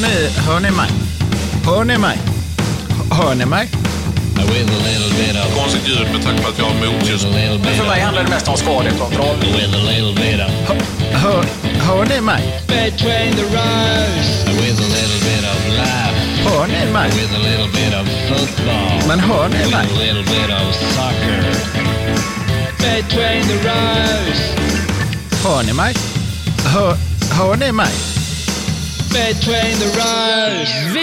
ni, hör ni mig? Hör ni mig? Hör ni mig? With a little bit of, Konstigt ljud med tanke på att jag har with motljus. a little bit För of, mig handlar det mest om skadekontroll. with a little bit of, Hör, hör ni mig? between the rows. With a little bit of laugh. Hör ni mig? With a little bit of football. Men hör ni With mig? a little bit of soccer. Between the rows. Hör ni mig? Hör, hör ni mig? Between the rows.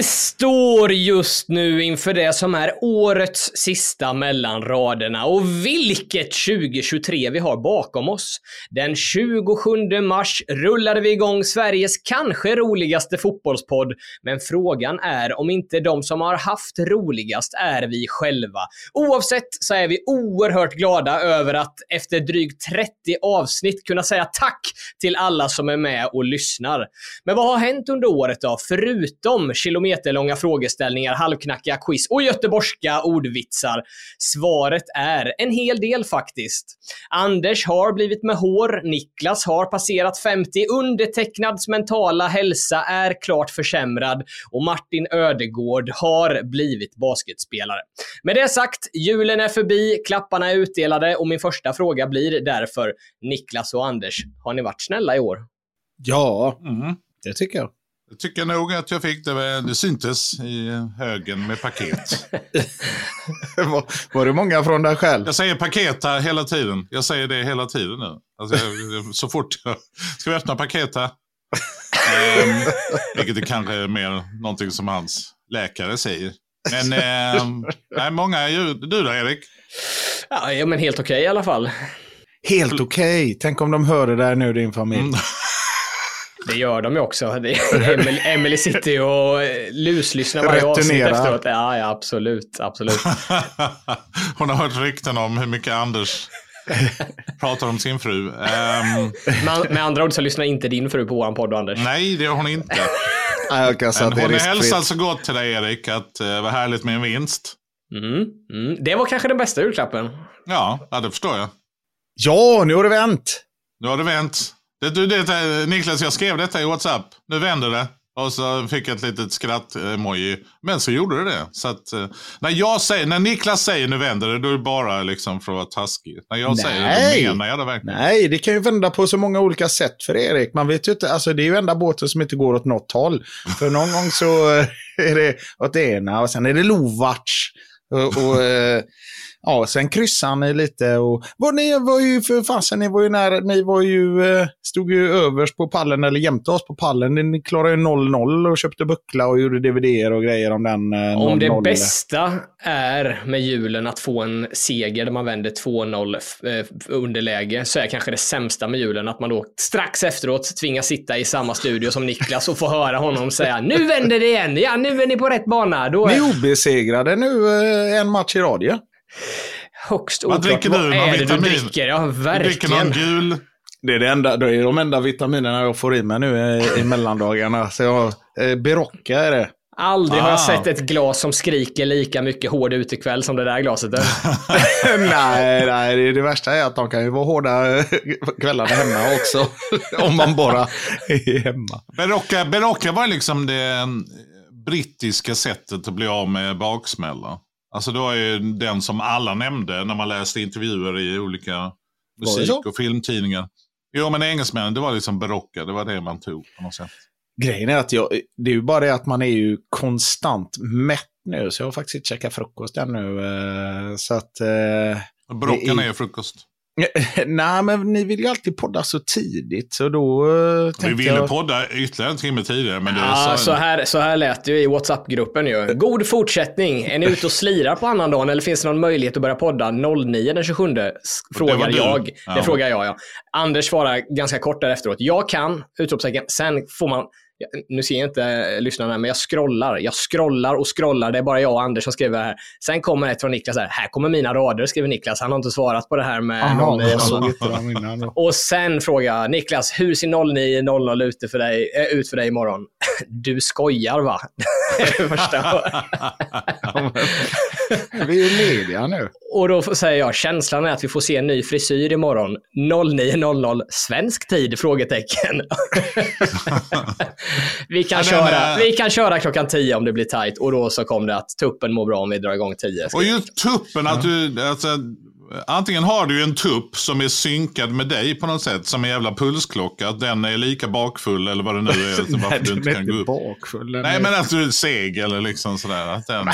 Vi står just nu inför det som är årets sista mellan raderna och vilket 2023 vi har bakom oss. Den 27 mars rullade vi igång Sveriges kanske roligaste fotbollspodd, men frågan är om inte de som har haft roligast är vi själva. Oavsett så är vi oerhört glada över att efter drygt 30 avsnitt kunna säga tack till alla som är med och lyssnar. Men vad har hänt under året då? Förutom meterlånga frågeställningar, halvknackiga quiz och göteborgska ordvitsar. Svaret är en hel del faktiskt. Anders har blivit med hår, Niklas har passerat 50, undertecknads mentala hälsa är klart försämrad och Martin Ödegård har blivit basketspelare. Med det sagt, julen är förbi, klapparna är utdelade och min första fråga blir därför Niklas och Anders, har ni varit snälla i år? Ja, Mm. det tycker jag. Jag tycker nog att jag fick det. Det syntes i högen med paket. var, var det många från dig själv? Jag säger paket här hela tiden. Jag säger det hela tiden nu. Alltså jag, så fort jag... Ska vi öppna paket här? Ehm, vilket är kanske mer någonting som hans läkare säger. Men ehm, nej, många är ju... Du då Erik? Ja, men helt okej i alla fall. Helt okej. Tänk om de hör det där nu, din familj. Mm. Det gör de ju också. Emily, Emily sitter ju och eh, luslyssnar varje avsnitt efteråt. Ja, ja, absolut. absolut. Hon har hört rykten om hur mycket Anders pratar om sin fru. Ehm, Men, med andra ord så lyssnar inte din fru på våran podd, Anders. nej, det gör hon inte. Nej, jag Men hon hälsat så gott till dig Erik att uh, vad härligt med en vinst. Mm, mm. Det var kanske den bästa julklappen. Ja, ja, det förstår jag. Ja, nu har det vänt. Nu har det vänt. Det, du, det, Niklas, jag skrev detta i WhatsApp. Nu vänder det. Och så fick jag ett litet skratt-emoji. Men så gjorde det det. Så att, eh, när, jag säger, när Niklas säger nu vänder det, då är det bara liksom för att vara taskig. När jag säger det, Nej. då menar jag det verkligen. Nej, det kan ju vända på så många olika sätt för Erik. Man vet ju inte, alltså det är ju enda båten som inte går åt något håll. För någon gång så är det åt det ena och sen är det Lovac. Och, och eh, ja, sen kryssar ni lite och var ni var ju för fasen, ni var ju nära, ni var ju, eh, stod ju överst på pallen eller jämte oss på pallen. Ni klarade ju 0-0 och köpte buckla och gjorde DVD och grejer om den eh, Om det 0-0. bästa är med julen att få en seger där man vänder 2-0 f- eh, underläge så är kanske det sämsta med julen att man då strax efteråt tvingas sitta i samma studio som Niklas och få höra honom säga nu vänder det igen, ja nu är ni på rätt bana. Då Ni är är obesegrade nu en match i radio. Högst Vad oklart dricker du? vad är det du vitamin? dricker. Ja, Du dricker någon verkligen. gul. Det är, det, enda, det är de enda vitaminerna jag får i mig nu i, i mellandagarna. Så jag, eh, Berocca är det. Aldrig har Ah. jag sett ett glas som skriker lika mycket hård utekväll som det där glaset är. nej, nej det, det värsta är att de kan ju vara hårda eh, kvällarna hemma också. om man bara är hemma. Berocca, Berocca var liksom det eh, brittiska sättet att bli av med baksmälla. Alltså det var ju den som alla nämnde när man läste intervjuer i olika musik och filmtidningar. Jo, men engelsmännen, det var liksom Berocca, det var det man tog på något sätt. Grejen är att jag, det är ju bara det att man är ju konstant mätt nu. Så jag har faktiskt inte käkat frukost ännu. eh, Så att... eh, Beroccan Det är- är frukost. Nej, men ni vill ju alltid podda så tidigt. Så då eh, Vi ville jag... podda ytterligare en timme tidigare, men det är Ja, så, så här, så här lät det ju i WhatsApp-gruppen ju. God fortsättning. Är ni ute och slirar på annandagen eller finns det någon möjlighet att börja podda 09 den 27? S- Frågar du. jag. Det Ja. frågar jag, ja. Anders svarar ganska kort där efteråt. Jag kan, utropstecken. Sen får man, nu ser jag inte eh, lyssnarna, men jag scrollar. Jag scrollar och scrollar. Det är bara jag och Anders som skriver här. Sen kommer ett från Niklas här. Här kommer mina rader, skriver Niklas. Han har inte svarat på det här med Jaha, 09. jag såg inte dem innan. då. Och sen frågar jag Niklas, hur ser 09.00 ute för dig, äh, ut för dig imorgon? Du skojar va? Det första. Vi är lediga nu. Och då säger jag, känslan är att vi får se en ny frisyr imorgon. 09.00 svensk tid? Frågetecken. Vi kan, Ja, köra, är- vi kan köra klockan 10 om det blir tight och då så kom det att tuppen mår bra om vi drar igång 10. Och just tuppen, att du, alltså, antingen har du en tupp som är synkad med dig på något sätt, som en jävla pulsklocka, att den är lika bakfull eller vad det nu är, alltså, varför du inte kan gå upp. bakfull. Nej, är- men att du är seg eller liksom sådär. Att den,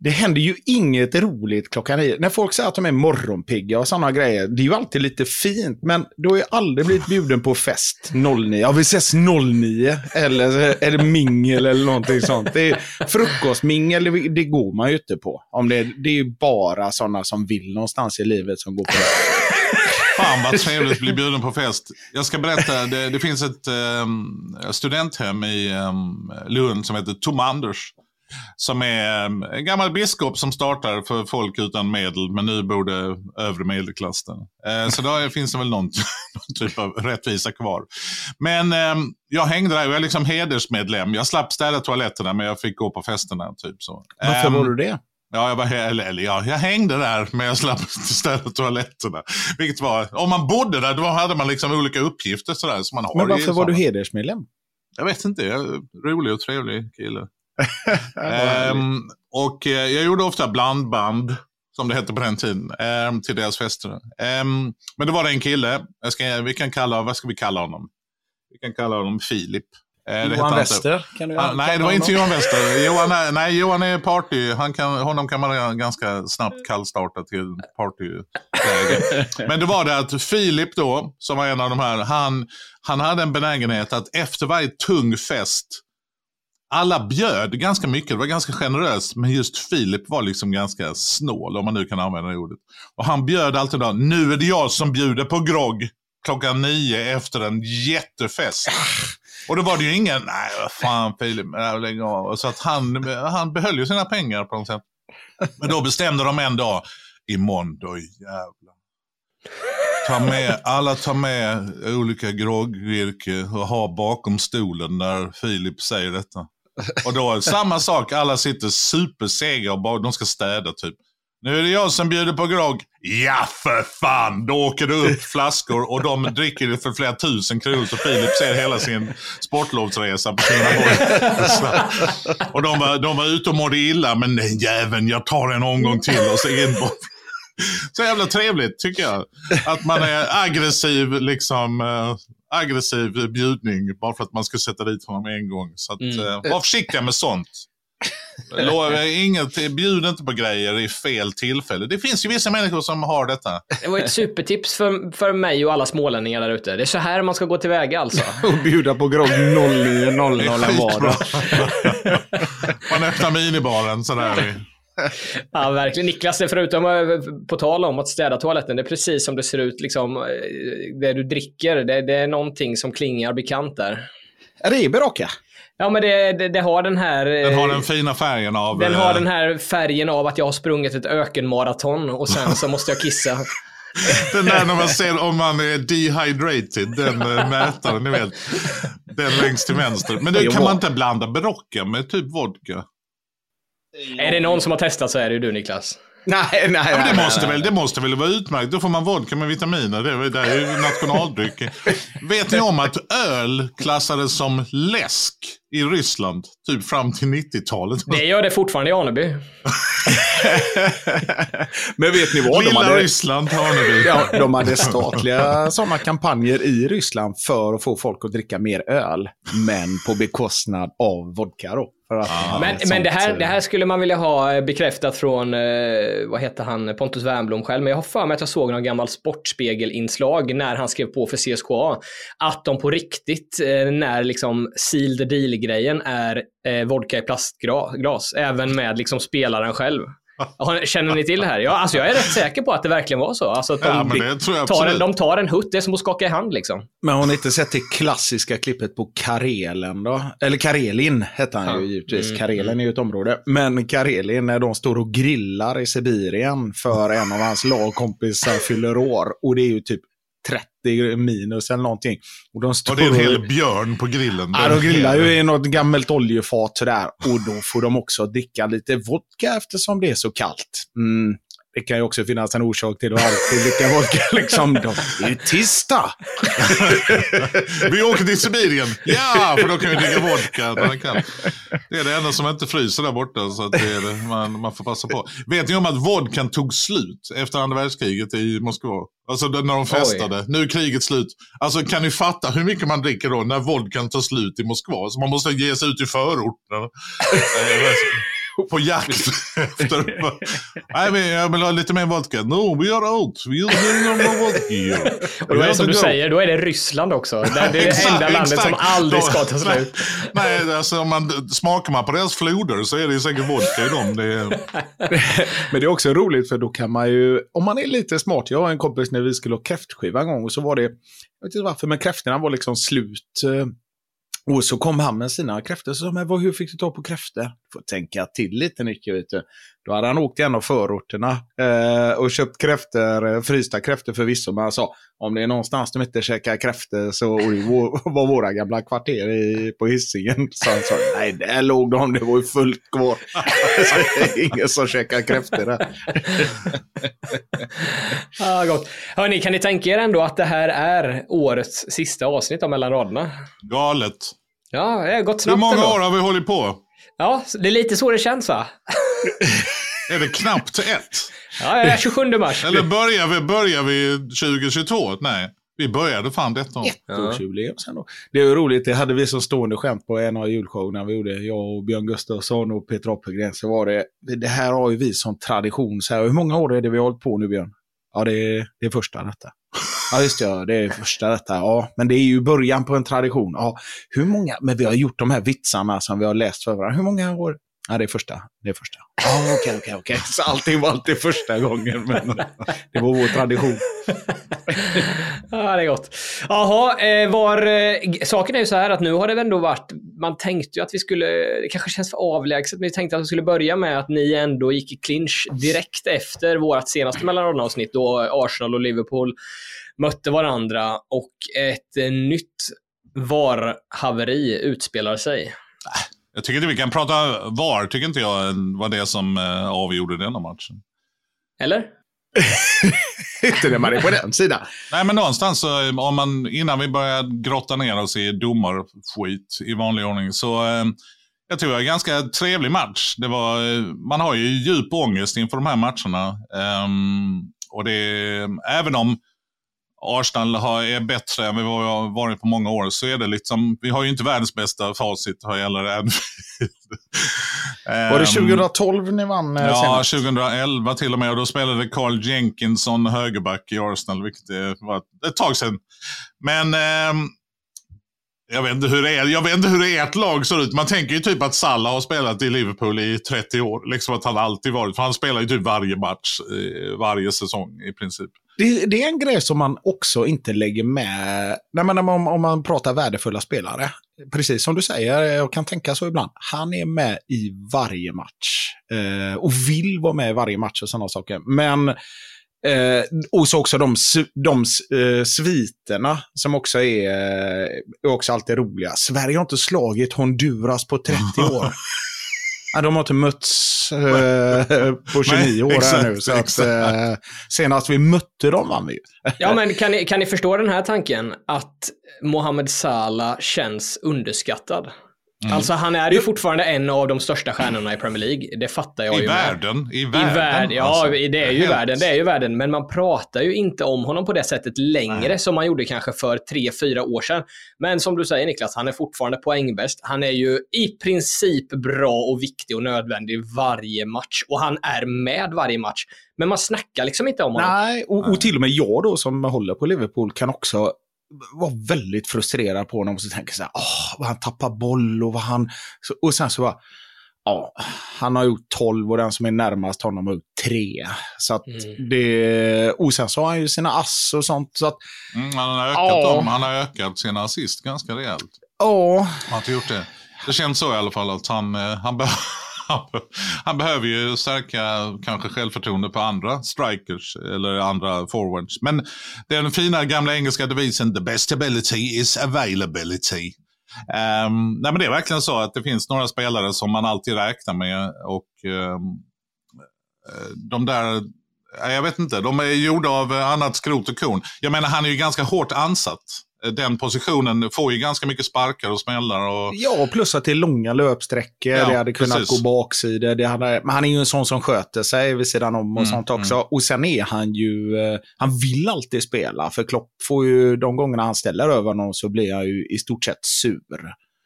det händer ju inget roligt klockan nio. När folk säger att de är morgonpigga och sådana grejer, det är ju alltid lite fint, men du har ju aldrig blivit bjuden på fest 09. Ja, vi ses 09, eller är det mingel eller någonting sånt. Det är frukostmingel, det, det går man ju inte på. Om det, det är ju bara sådana som vill någonstans i livet som går på det. Fan vad trevligt att bli bjuden på fest. Jag ska berätta, det, det finns ett um, studenthem i um, Lund som heter Tom Anders. Som är en gammal biskop som startar för folk utan medel, men nu bor det övre medelklassen. Eh, så då finns det väl någon, någon typ av rättvisa kvar. Men jag hängde där och jag är liksom hedersmedlem. Jag slapp städa toaletterna, men jag fick gå på festerna. Typ så. Varför var du det? Ja, jag, var, eller, eller, ja, jag hängde där, men jag slapp städa toaletterna. Vilket var, om man bodde där, då hade man liksom olika uppgifter sådär. Som man har Men varför var du hedersmedlem? Jag vet inte, jag är rolig och trevlig kille. Ehm, och eh, jag gjorde ofta blandband, som det hette på den tiden, ehm, till deras fester. Ehm, men då var det en kille, jag ska, vi kan kalla, vad ska vi kalla honom? Vi kan kalla honom Filip. Eh, hette Johan. Wester? Kan du Ah, nej, det var inte Johan Wester. Johan är, nej, Johan är party. Han kan, honom kan man ganska snabbt kallstarta till partyläge. Men det var det att Filip då, som var en av de här, han, han hade en benägenhet att efter varje tung fest, alla bjöd ganska mycket, det var ganska generöst, men just Filip var liksom ganska snål, om man nu kan använda det ordet. Och han bjöd alltid då, nu är det jag som bjuder på grogg klockan nio efter en jättefest. Och då var det ju ingen, nej vad fan Filip, lägg av. Så att han, han behöll ju sina pengar på något sätt. Men då bestämde de en dag, imorgon då jävlar. Ta med, alla tar med olika groggvirke och ha bakom stolen när Filip säger detta. Och då samma sak, alla sitter supersega och bara, de ska städa typ. Nu är det jag som bjuder på grogg. Ja för fan, då åker det upp flaskor och de dricker det för flera tusen kronor. Så Filip ser hela sin sportlovsresa på sina håll. Och de var, de var ute och mådde illa, men den jäveln, jag tar en omgång till och så in på. Så jävla trevligt tycker jag. Att man är aggressiv, liksom eh, aggressiv bjudning bara för att man ska sätta dit honom en gång. Så att, Mm. eh, var försiktiga med sånt. Lova inget, bjud inte på grejer i fel tillfälle. Det finns ju vissa människor som har detta. Det var ett supertips för, för mig och alla smålänningar där ute. Det är så här man ska gå tillväga alltså. Och bjuda på grogg 09.00 Det är en vardag. Man öppnar minibaren sådär. Ja, verkligen. Niklas, det är förutom på tal om att städa toaletten, det är precis som det ser ut, liksom, eh, det du dricker. Det, det är någonting som klingar bekant där. Reberocka. Ja, men det, det, det har den här... eh, Den har den fina färgen av... den har eh, den här färgen av att jag har sprungit ett ökenmaraton och sen så måste jag kissa. Den där när man ser om man är dehydrated, den mätaren, ni vet. Den längst till vänster. Men det kan man inte blanda Berocca med typ vodka? Är det någon som har testat så är det ju du Niklas. Nej, nej, Ja, men nej, det, måste nej. väl, det måste väl vara utmärkt. Då får man vodka med vitaminer. Det, är- det är ju nationaldryck. Vet ni om att öl klassades som läsk i Ryssland? Typ fram till 90-talet. Det gör det fortfarande i Aneby. Men vet ni vad? De Lilla hade, Ryssland ni. ja, de hade statliga sådana kampanjer i Ryssland för att få folk att dricka mer öl. Men på bekostnad av vodka då. För att hade Men, men det, här, det här skulle man vilja ha eh, bekräftat från, eh, vad heter han, Pontus Wernbloom själv. Men jag har för mig att jag såg någon gammal Sportspegelinslag när han skrev på för CSKA. Att de på riktigt, eh, när liksom seal the deal-grejen är eh, vodka i plastglas. Även med liksom spelaren själv. Känner ni till det här? Ja, alltså jag är rätt säker på att det verkligen var så. Alltså att de, Ja, men det tror jag tar en, de tar en hutt, det är som att skaka i hand liksom. Men har ni inte sett det klassiska klippet på Karelen då? Eller Karelin hette han Ja. ju givetvis. Mm, Karelen är ju ett område. Men Karelin när de står och grillar i Sibirien för en av hans lagkompisar fyller år. Och det är ju typ 30 minus eller någonting. Och de står Och det är en hel björn på grillen. Ja, de grillar ju i något gammalt oljefat sådär. Och då får de också dricka lite vodka eftersom det är så kallt. Mm. Det kan ju också finnas en orsak till att alltid dricka vodka. Liksom. De, det är ju tisdag! Vi åker till Sibirien. Ja, för då kan vi dricka vodka. det är det enda som inte fryser där borta. Så att det är det. Man, man får passa på. Vet ni om att vodkan tog slut efter andra världskriget i Moskva? Alltså när de festade. Nu är kriget slut. Alltså kan ni fatta hur mycket man dricker då när vodkan tar slut i Moskva? Så man måste ge sig ut i förorten. På jakt efter... Nej, men jag vill ha lite mer vodka. No, we are out. We are no more vodka. Och då är det som du säger, då är det Ryssland också. Det är det Exakt, enda landet som exakt. aldrig Då- ska ta slut. Nej, alltså om man smakar man på deras floder så är det ju säkert vodka i dem. Det är, Men det är också roligt för då kan man ju, om man är lite smart. Jag har en kompis när vi skulle ha kräftskiva en gång och så var det, jag vet inte varför, men kräftorna var liksom slut. eh, Och så kom han med sina kräftor. Så sa men vad, hur fick du tag på kräftor? Får tänka till lite Nicke, vet du. Då hade han åkt till en av förorterna eh, och köpt kräftor, eh, frysta kräftor förvisso. Men han sa, om det är någonstans de inte käkar kräftor så och det var- våra gamla kvarter i, på Hisingen. Så han sa, nej där låg de, det var ju fullt kvar. Så det är ingen som käkar kräftor där. Ah, gott. Hörni, kan ni tänka er ändå att det här är årets sista avsnitt av Mellan raderna? galet. Ja, det har gått Hur snabbt många ändå. år har vi hållit på? Ja, det är lite så det känns va? Är det knappt ett? Ja, det är 27 mars. Eller börjar vi, börjar vi 2022? Nej, vi började fan detta år. Ettårsjubileum sen då. Det är ju roligt, det hade vi som stående skämt på en av julshowerna vi gjorde. Jag och Björn Gustafsson och Peter Appelgren. Så var det, det här har ju vi som tradition. Så här, hur många år är det vi har hållit på nu Björn? Ja, det är, det är första detta. Ja, just det, ja, det är första detta. Ja, men det är ju början på en tradition. Ja, hur många, men vi har gjort de här vitsarna som vi har läst för varandra. Hur många år? Ja, det är första. Det är första. Ja, okej, okej, okej. Så allting var alltid första gången, men det var vår tradition. Ja, det är gott. Jaha, eh, var, eh, saken är ju så här att nu har det väl ändå varit, man tänkte ju att vi skulle, det kanske känns för avlägset, men vi tänkte att vi skulle börja med att ni ändå gick i clinch direkt efter vårt senaste mellanrundeavsnitt då Arsenal och Liverpool mötte varandra och ett eh, nytt VAR-haveri utspelar sig. Jag tycker inte vi kan prata VAR, tycker inte jag var det som eh, avgjorde denna matchen. Eller? Inte när man är på den sidan. Nej, men någonstans eh, om man, innan vi börjar grotta ner oss i domarskit i vanlig ordning, så jag tror det var en ganska trevlig match. Det var, man har ju djup ångest inför de här matcherna. Ehm, och det, även om Arsenal har, är bättre än vi har varit på många år, så är det liksom, vi har ju inte världens bästa facit vad gäller Anfield. Var det Ehm, 2012 ni vann eh, Ja, senast? 2011 till och med. Och då spelade Carl Jenkinson högerback i Arsenal, vilket var ett tag sedan. Men ehm, jag, vet inte hur det är. jag vet inte hur ert lag ser ut. Man tänker ju typ att Salah har spelat i Liverpool i 30 år. Liksom att han alltid varit. För han spelar ju typ varje match, varje säsong i princip. Det, det är en grej som man också inte lägger med Nej, men om, om man pratar värdefulla spelare. Precis som du säger, jag kan tänka så ibland. Han är med i varje match eh, och vill vara med i varje match och sådana saker. Men Eh, och så också de, de eh, sviterna som också är, eh, är också alltid roliga. Sverige har inte slagit Honduras på 30 år. Ja, de har inte mötts eh, på 29 Nej, år här exakt, nu. Så att, eh, senast vi mötte dem vann vi. Ja, men kan ni, kan ni förstå den här tanken? Att Mohamed Salah känns underskattad. Mm. Alltså han är ju fortfarande en av de största stjärnorna i Premier League. Det fattar jag I ju. världen. I I världen. världen, ja alltså. det är ju Helt- världen, det är ju världen. Men man pratar ju inte om honom på det sättet längre som man gjorde kanske för tre, fyra år sedan. Men som du säger Niklas, han är fortfarande poängbäst. Han är ju i princip bra och viktig och nödvändig varje match. Och han är med varje match. Men man snackar liksom inte om honom. Nej, och, och till och med jag då som håller på Liverpool kan också vara väldigt frustrerad på honom och så tänker så här, åh, vad han tappar boll och vad han... Så, och sen så bara, ja, han har gjort 12 och den som är närmast honom har gjort 3. Så att Mm. det... Och sen så har han ju sina ass och sånt. Så att, Mm, han, har ökat Ja. dem. han har ökat sina assist ganska rejält. ja, Han har inte gjort det. Det känns så i alla fall att han, eh, han, be han, han behöver ju stärka kanske självförtroende på andra strikers eller andra forwards. Men den fina gamla engelska devisen the best ability is availability. Um, nej men det är verkligen så att det finns några spelare som man alltid räknar med och um, de där Jag vet inte, de är gjorda av eh, annat skrot och korn. Jag menar, han är ju ganska hårt ansatt. Eh, Den positionen får ju ganska mycket sparkar och smällar. Och... Ja, plus att det är långa löpsträckor. Ja, det hade kunnat precis. gå baksidor. Det hade, men han är ju en sån som sköter sig vid sidan om och Mm, sånt också. Och sen är han ju... eh, Han vill alltid spela. För Klopp får ju, de gångerna han ställer över någon så blir han ju i stort sett sur.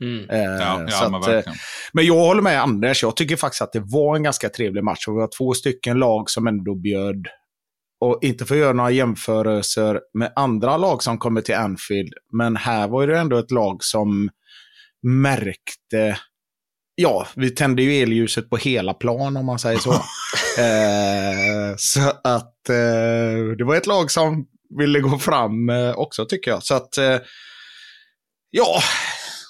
Mm. Eh, Ja, ja men att, eh. Men jag håller med Anders. Jag tycker faktiskt att det var en ganska trevlig match. Och vi har två stycken lag som ändå bjöd. Och inte för att göra några jämförelser med andra lag som kommer till Anfield. Men här var det ändå ett lag som märkte... Ja, vi tände ju elljuset på hela plan om man säger så. eh, så att eh, det var ett lag som ville gå fram eh, också tycker jag. Så att... Eh, ja,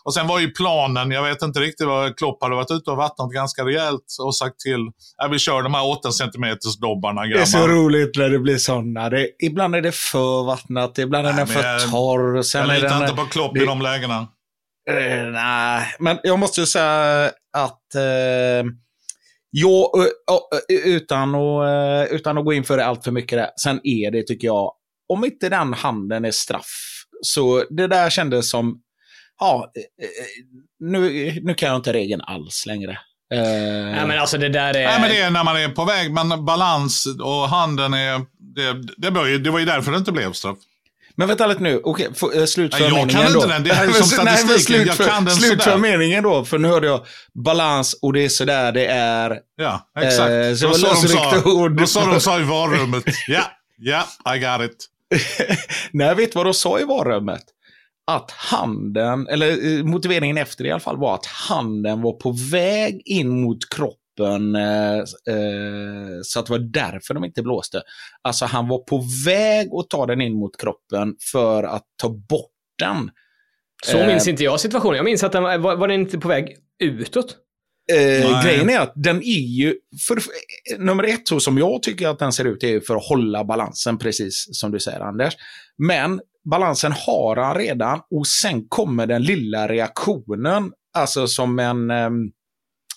Och sen var ju planen, jag vet inte riktigt vad Klopp hade varit ute och vattnat ganska rejält och sagt till, ja, vi kör de här 8 centimeters dobbarna Det är så grabbar. roligt när det blir sådana. Det, ibland är det för vattnat, ibland är Nej, den för jag- torr. Sen Jag litar inte på Klopp det- i de lägena. Eh, nej, men jag måste ju säga att jag, eh, eh, utan, att, utan att gå in för det allt för mycket där, sen är det, tycker jag, om inte den handen är straff, så det där kändes som, ja, eh, eh, nu, nu kan jag inte regeln alls längre. Eh, Nej, men alltså det där är... Nej, men det är när man är på väg, men balans och handen är... Det, det, var ju, det var ju därför det inte blev straff. Men vänta lite nu. Okej, okay, Nej, slutför jag meningen kan då. inte den. Det är som Nej, men statistiken. Jag slutför- kan den Slutför sådär. meningen då, för nu hörde jag balans och det är sådär det är. Ja, exakt. Eh, så det var lösryckta sa. ord. Det så de sa i varummet. Ja, ja, I got it. Nej, vet du vad de sa i varummet? Att handen, eller eh, motiveringen efter det i alla fall, var att handen var på väg in mot kroppen. Eh, eh, så att det var därför de inte blåste. Alltså han var på väg att ta den in mot kroppen för att ta bort den. Så Eh, minns inte jag situationen. Jag minns att den var, var den inte på väg utåt? Eh, grejen är att den är ju, för, för, nummer ett så som jag tycker att den ser ut är för att hålla balansen, precis som du säger Anders. Men balansen har han redan och sen kommer den lilla reaktionen, alltså som en ehm,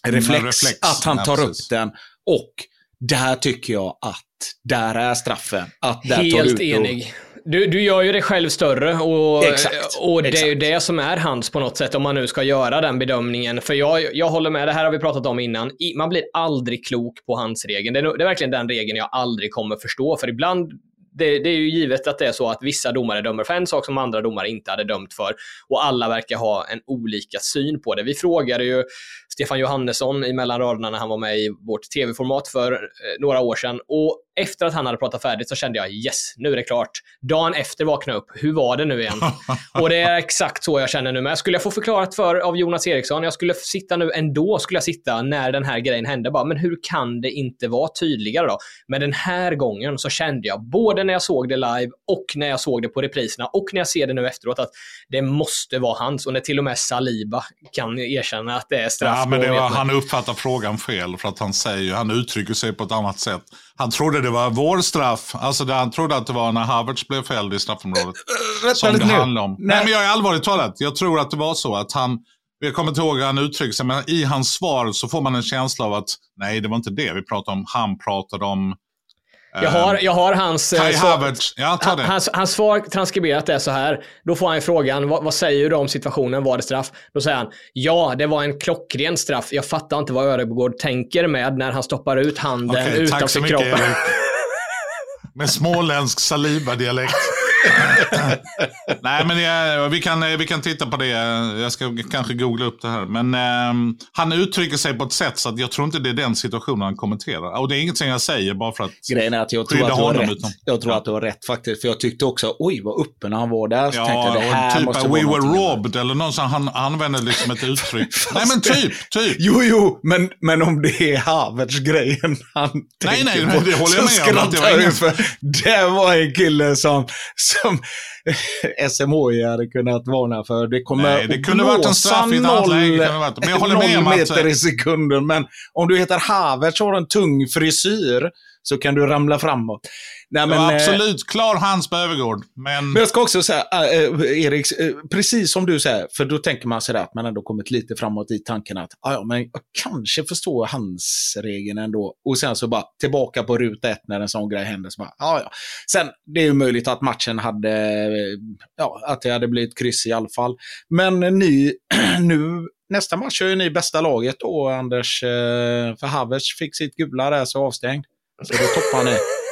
reflex, reflex. att han Ja, tar precis. upp den. Och där tycker jag att där är straffen. Att där tar Helt ut och- enig. Du, du gör ju det själv större och, Exakt, och det är ju exakt. det som är hans på något sätt om man nu ska göra den bedömningen. För jag, jag håller med, det här har vi pratat om innan. I, man blir aldrig klok på hans regeln. Det är, det är verkligen den regeln jag aldrig kommer förstå. För ibland, det, det är ju givet att det är så att vissa domare dömer för en sak som andra domare inte hade dömt för. Och alla verkar ha en olika syn på det. Vi frågade ju Stefan Johannesson i mellan raderna när han var med i vårt tv-format för eh, några år sedan. Och efter att han hade pratat färdigt så kände jag yes, nu är det klart. Dagen efter vaknade jag upp, hur var det nu igen? och det är exakt så jag känner nu med. Skulle jag få förklarat för av Jonas Eriksson, jag skulle sitta nu ändå, skulle jag sitta när den här grejen hände. Bara, men hur kan det inte vara tydligare då? Men den här gången så kände jag, både när jag såg det live och när jag såg det på repriserna och när jag ser det nu efteråt, att det måste vara hans. Och när till och med Saliba kan erkänna att det är straff. Ja, men det var, han uppfattar frågan fel för att han säger, han uttrycker sig på ett annat sätt. Han trodde det var vår straff, alltså det, han trodde att det var när Havertz blev fälld i straffområdet. Vänta som det nu. handlar om. Nej. men jag är allvarligt talat. Jag tror att det var så att han, jag kommer inte ihåg hur han uttryckte sig, men i hans svar så får man en känsla av att nej, det var inte det vi pratade om. Han pratade om... Jag har, jag har hans... eh, Kai svar- Havertz. Ja, ta det. Hans, hans svar transkriberat är så här. Då får han frågan, vad, vad säger du om situationen? Var det straff? Då säger han, ja, det var en klockren straff. Jag fattar inte vad Öregård tänker med när han stoppar ut handen så utanför mycket kroppen. Erik. Med småländsk saliba-dialekt. Nej, men det, vi, kan, vi kan titta på det. Jag ska kanske googla upp det här. Men ehm, han uttrycker sig på ett sätt så att jag tror inte det är den situationen han kommenterar. Och det är ingenting jag säger bara för att... Grejen är att jag tror att du har rätt. utan- Jag tror Ja. att du har rätt faktiskt. För jag tyckte också, oj vad öppen han var där. Så tänkte jag, det Ja, här typ måste we were robbed eller någon sån, han använder liksom ett uttryck. Nej men typ, typ. Jo, jo, men, men om det är Havertz-grejen han Nej, tänker nej, på, men det håller jag med om, var ingen-. Det var en kille som, som SMHI hade kunnat varna för. Det kommer Nej, det kunde varit en straff i ett annat läge, kunde det varit. Men jag håller med om att- meter i sekunden. Men om du heter Havertz och har en tung frisyr så kan du ramla framåt. Nej, var eh, absolut klar hans på Övergård. Men, Men jag ska också säga, äh, Erik, precis som du säger, för då tänker man sådär att man ändå kommit lite framåt i tanken att ah, ja, men jag kanske förstår hans regeln ändå. Och sen så bara tillbaka på ruta ett när en sån grej händer. Så bara, ah, ja. Sen, det är ju möjligt att matchen hade, ja, att det hade blivit kryss i alla fall. Men ni, nu, nästa match är ju ni bästa laget då, Anders. För Havertz fick sitt gula där så avstängd. Så då toppar ni.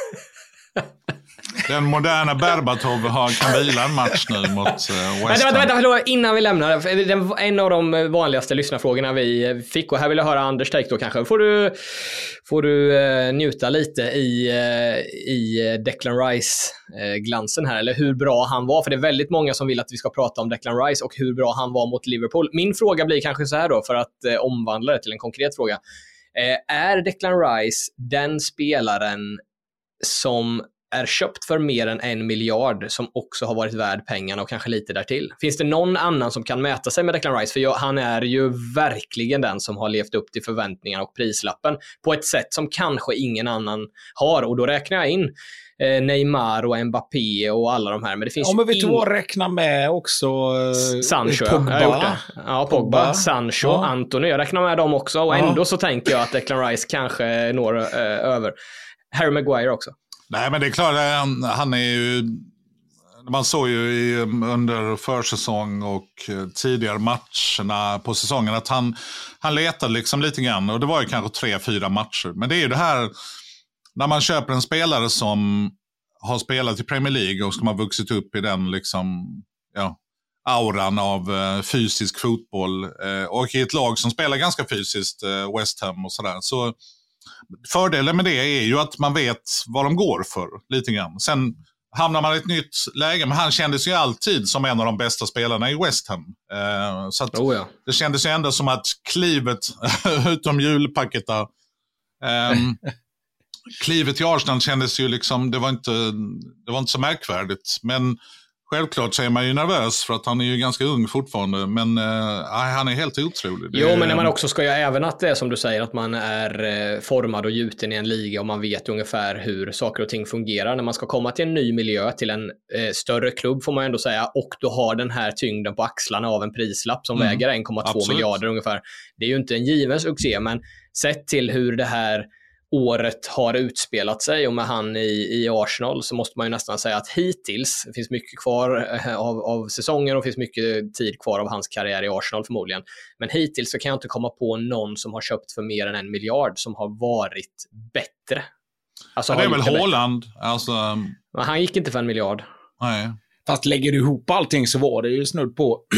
Den moderna Berbatov har, kan vila en match nu mot uh, West Vänta, Ham. vänta, vänta, förlåt, innan vi lämnar. Den, en av de vanligaste lyssnarfrågorna vi fick och här vill jag höra Anders take då kanske. Får du, får du eh, njuta lite i, eh, i Declan Rice-glansen här, eller hur bra han var. För det är väldigt många som vill att vi ska prata om Declan Rice och hur bra han var mot Liverpool. Min fråga blir kanske så här då, för att eh, omvandla det till en konkret fråga. Eh, är Declan Rice den spelaren som är köpt för mer än en miljard som också har varit värd pengarna och kanske lite därtill. Finns det någon annan som kan mäta sig med Declan Rice? För jag, han är ju verkligen den som har levt upp till förväntningarna och prislappen på ett sätt som kanske ingen annan har. Och då räknar jag in eh, Neymar och Mbappé och alla de här. Men det finns Ja, men vet du vad, räkna med också eh, Sancho, Pogba. Ja, Pogba, Pogba. Sancho, Ja. Anthony. Jag räknar med dem också. Och Ja. ändå så tänker jag att Declan Rice kanske når eh, över. Harry Maguire också. Nej, men det är klart, han, han är ju... Man såg ju i, under försäsong och tidigare matcherna på säsongen att han, han letade liksom lite grann. Och det var ju kanske tre, fyra matcher. Men det är ju det här när man köper en spelare som har spelat i Premier League och som har vuxit upp i den liksom, ja, auran av eh, fysisk fotboll eh, och i ett lag som spelar ganska fysiskt, eh, West Ham och sådär. Så fördelen med det är ju att man vet vad de går för lite grann. Sen hamnar man i ett nytt läge, men han kändes ju alltid som en av de bästa spelarna i West Ham. Eh, så Oh, ja. det kändes ju ändå som att klivet, utom julpaketet, um, klivet i Arsenal kändes ju liksom, det var, inte, det var inte så märkvärdigt. Men självklart så är man ju nervös för att han är ju ganska ung fortfarande. Men uh, han är helt otrolig. Det Jo, är- men när man också ska ju även att det är som du säger, att man är eh, formad och gjuten i en liga och man vet ungefär hur saker och ting fungerar. När man ska komma till en ny miljö, till en eh, större klubb får man ändå säga, och du har den här tyngden på axlarna av en prislapp som Mm, väger 1,2 absolut. miljarder ungefär. Det är ju inte en given succé, men sett till hur det här året har utspelat sig och med han i, i Arsenal så måste man ju nästan säga att hittills, det finns mycket kvar eh, av, av säsongen och finns mycket tid kvar av hans karriär i Arsenal förmodligen. Men hittills så kan jag inte komma på någon som har köpt för mer än en miljard som har varit bättre. Alltså, Ja, det är väl. Haaland. Alltså, Men han gick inte för en miljard. nej. Fast lägger du ihop allting så var det ju snudd på...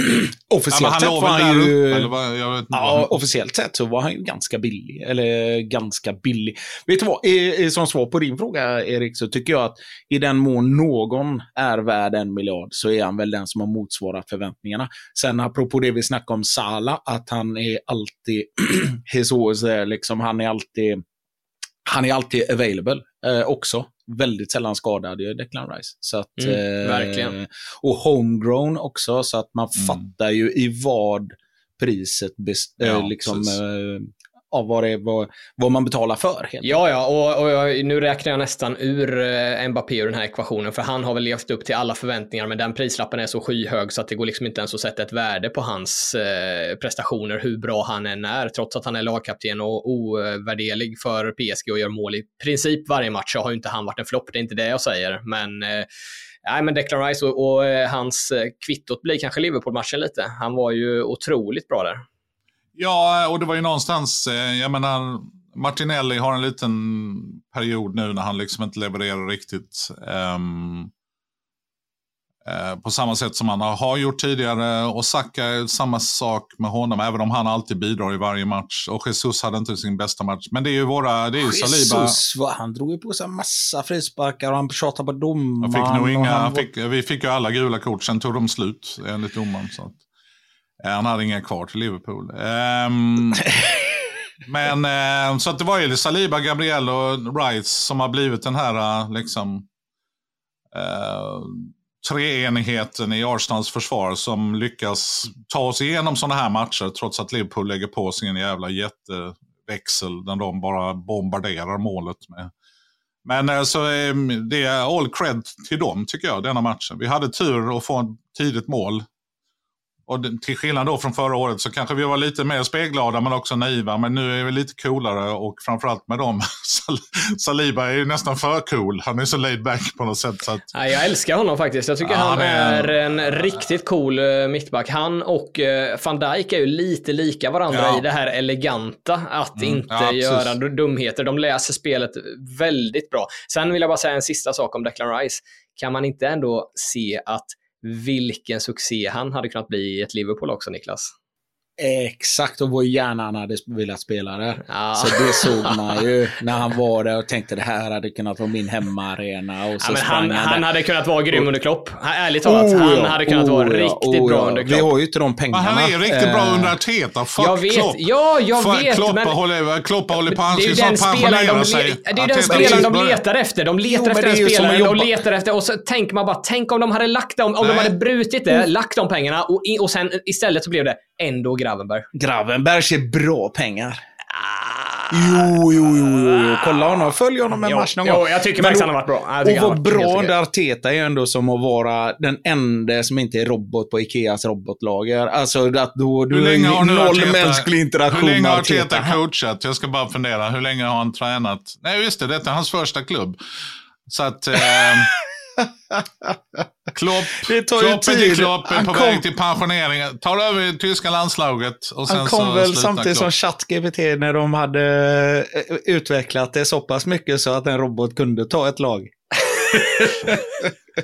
Ja, officiellt han sett var han ju... eller vad, jag vet inte. Ja, officiellt sett så var han ju ganska billig. Eller ganska billig. Vet du vad, som svar på din fråga Erik, så tycker jag att i den mån någon är värd en miljard så är han väl den som har motsvarat förväntningarna. Sen apropå det vi snackade om Sala, att han är alltid, Jesus, eh, liksom, han är alltid, han är alltid available eh, också. Väldigt sällan skadad ju Declan Rice. Så att, Mm, eh, verkligen. Och homegrown också, så att man Mm. fattar ju i vad priset bes- eh, Ja, liksom, av vad, det vad, vad man betalar för. Helt Ja, ja, och, och jag, nu räknar jag nästan ur eh, Mbappé ur den här ekvationen, för han har väl levt upp till alla förväntningar, men den prislappen är så skyhög så att det går liksom inte ens att sätta ett värde på hans eh, prestationer, hur bra han än är, trots att han är lagkapten och ovärderlig för PSG och gör mål i princip varje match, så har ju inte han varit en flopp, det är inte det jag säger, men eh, Nej, men Declan Rice och, och och hans eh, kvittot blir kanske Liverpool-matchen lite. Han var ju otroligt bra där. Ja, och det var ju någonstans, eh, jag menar, Martinelli har en liten period nu när han liksom inte levererar riktigt. eh, på samma sätt som han har- gjort tidigare. Och Saka samma sak med honom, även om han alltid bidrar i varje match. Och Jesus hade inte sin bästa match. Men det är ju våra, det är ju Saliba. Jesus, vad, han drog ju på sig en massa frisparkar och han tjatade på domaren. Fick nog inga, han fick, vi fick ju alla gula kort, sen tog de slut enligt domaren. Så att, han hade inga kvar till Liverpool. Ehm, men eh, så att det var ju Saliba, Gabriel och Rice som har blivit den här eh, liksom eh, treenigheten i Arsenals försvar som lyckas ta oss igenom sådana här matcher trots att Liverpool lägger på sin jävla jätteväxel där de bara bombarderar målet med, Men alltså, eh, det är all cred till dem tycker jag, denna matchen. Vi hade tur att få ett tidigt mål. Och till skillnad då från förra året så kanske vi var lite mer spelglada men också naiva. Men nu är vi lite coolare och framförallt med dem. Sal- Saliba är ju nästan för cool. Han är så laid back på något sätt. Så att, Nej, jag älskar honom faktiskt. Jag tycker Ja, han är- en riktigt cool eh, mittback. Han och eh, van Dijk är ju lite lika varandra Ja. i det här eleganta. Att Mm, inte ja, göra dumheter. De läser spelet väldigt bra. Sen vill jag bara säga en sista sak om Declan Rice. Kan man inte ändå se att vilken succé han hade kunnat bli i ett Liverpool också, Niklas? Exakt, och vad gärna han hade velat spela där. Ja. Så det såg man ju när han var där och tänkte det här hade kunnat vara min hemmaarena. Och så Ja, men han, han där. hade kunnat vara grym under Klopp. Ärligt talat, Oh, han hade kunnat oh, vara ja, riktigt oh, bra under Vi Klopp. har ju inte de men pengarna. han är riktigt bra Eh, under Arteta. Fuck Jag vet, Klopp. ja, jag Fuck vet, Klopp men- håller, Klopp håller på. Han Det är ska ju snart den spelaren pensionera de, sig. det är ju den spelaren de letar efter. De letar Jo, men efter den spelaren och letar efter, och så tänker man bara, tänk om de hade lagt dem, om de hade brutit det, lagt de pengarna och, och sen istället så blev det ändå Gravenberg. Gravenberg ser bra pengar. Jo, jo, jo, jo, jo. Kolla honom. Följ honom en Jo, match någon jo, gång. jag tycker faktiskt han har varit bra. Och vad bra under Arteta är ändå som att vara den enda som inte är robot på Ikeas robotlager. Alltså att då, Hur du länge har noll Arteta- mänsklig interaktion Hur länge har Arteta. Arteta coachat? Jag ska bara fundera. Hur länge har han tränat? Nej, just det. Detta är hans första klubb. Så att... Eh, Klopp, Det tar ju Klopp tid. Klopp, är på kom- väg till pensionering. Tar över det tyska landslaget och sen Han kom väl samtidigt Klopp. som ChatGPT när de hade eh, utvecklat det så pass mycket så att en robot kunde ta ett lag.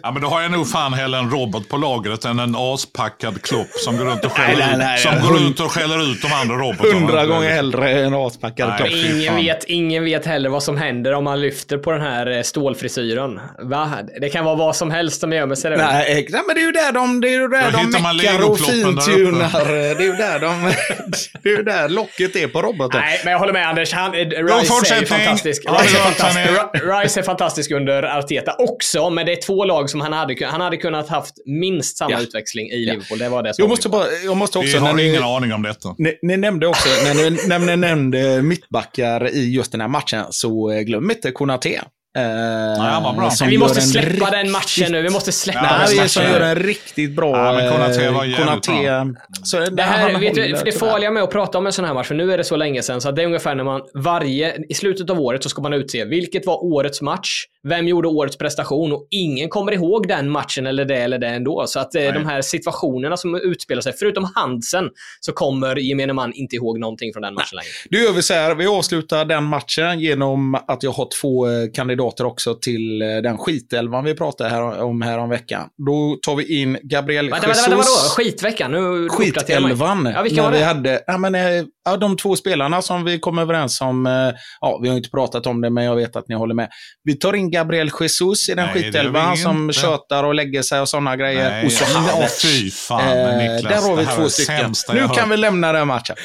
Ja, men då har jag nog fan hellre en robot på lagret än en aspackad Klopp som går runt och Nej, skäller, nej, nej, ut, som går ut och skäller ut de andra robotarna. Hundra gånger hellre än aspackad Nej. klopp. Ingen vet, ingen vet heller vad som händer om man lyfter på den här eh, stålfrisyren. Va? Det kan vara vad som helst de gömmer sig där. Nej, eh, nej, men det är ju där de, det är ju där Då de meckar och fintunar. Det är ju där de, det är ju där locket är på roboten. Nej, men jag håller med Anders. Han, eh, Rice är fantastisk. Rice är fantastisk. Rice är fantastisk under Arteta också, men det är två lag som han hade, han hade kunnat haft minst samma Ja. utväxling i Liverpool. Det var det som Jag måste, bara, jag måste Vi också... när har ni- ingen aning om detta. Ni, ni nämnde också, när ni, när ni nämnde mittbackar i just den här matchen, så eh, glöm inte. Eh, bra. som Men vi måste släppa riktigt- den matchen nu. Vi måste släppa Ja, den Nej, det vi som matchen. gör en riktigt bra... Ja, men Konate var eh, jävligt Konate, Så Det, här, vet du, för det tyvärr. farliga med att prata om en sån här match, för nu är det så länge sedan, så att det är ungefär när man varje, i slutet av året så ska man utse vilket var årets match, vem gjorde årets prestation och ingen kommer ihåg den matchen eller det eller det ändå. Så att eh, de här situationerna som utspelar sig, förutom Hansen, så kommer gemene man inte ihåg någonting från den matchen längre. Då gör vi så här, vi avslutar den matchen genom att jag har två eh, kandidater också till eh, den skitelvan vi pratade här om här om veckan. Då tar vi in Gabriel Vänta, Jesus. vänta, vänta, vadå? Skitveckan? Nu. Skitelvan. Ja, vilka var vi det? hade, ja, men, ja, de två spelarna som vi kom överens om. Ja, vi har inte pratat om det, men jag vet att ni håller med. Vi tar in Gabriel Jesus i den Nej, skitelvan som tjötar och lägger sig och sådana grejer. Nej, och så ja, Havertz. fy fan, Eh, Niklas, där har vi två är stycken. Nu kan vi lämna den matchen.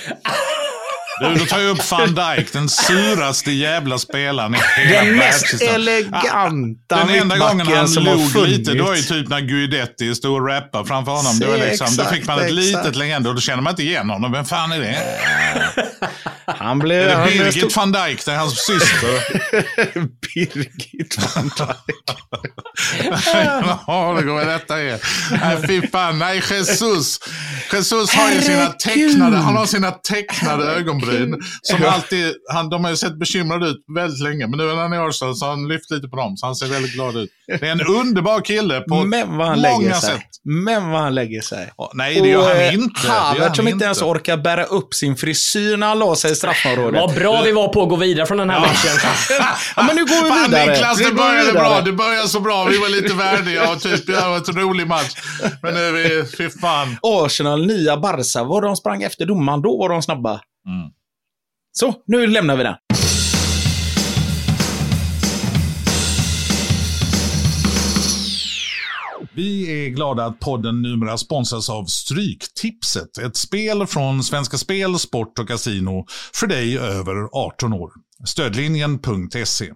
Du, då tar jag upp van Dijk, den suraste jävla spelaren i hela Den mest eleganta Den enda gången han log lite, det var ju typ när Guidetti stod och rappade framför honom. Det var liksom, då fick man ett Exakt, litet legend och då känner man inte igen honom. Vem fan är det? Han blev... Är blev Birgit stor- van Dijk, det är hans syster? Birgit van Dijk. Ja, det går detta är. Nej, fy fan. Nej, Jesus. Jesus har ju sina tecknade, han har sina tecknade ögonbryn. Som alltid, han, de har ju sett bekymrade ut väldigt länge. Men nu när han är i Arsenal så han lyft lite på dem. Så han ser väldigt glad ut. Det är en underbar kille på Men vad han många sätt. Men vad han lägger sig. Ja, Nej, det gör han eh, inte. Han som inte ens orkar bära upp sin frisyr när han la sig i straffområdet. Vad bra vi var på att gå vidare från den här matchen. Ja, men nu går vi Fan vidare. Niklas, Vi det började bra. Det började så bra. Vi var lite värdiga och typ, det var en rolig match. Men nu är vi, fy fan. Arsenal, nya Barca. Var de sprang efter domaren, då var de snabba. Mm. Så, nu lämnar vi den. Vi är glada att podden numera sponsras av Stryktipset. Ett spel från Svenska Spel, Sport och Casino för dig över 18 år. Stödlinjen.se.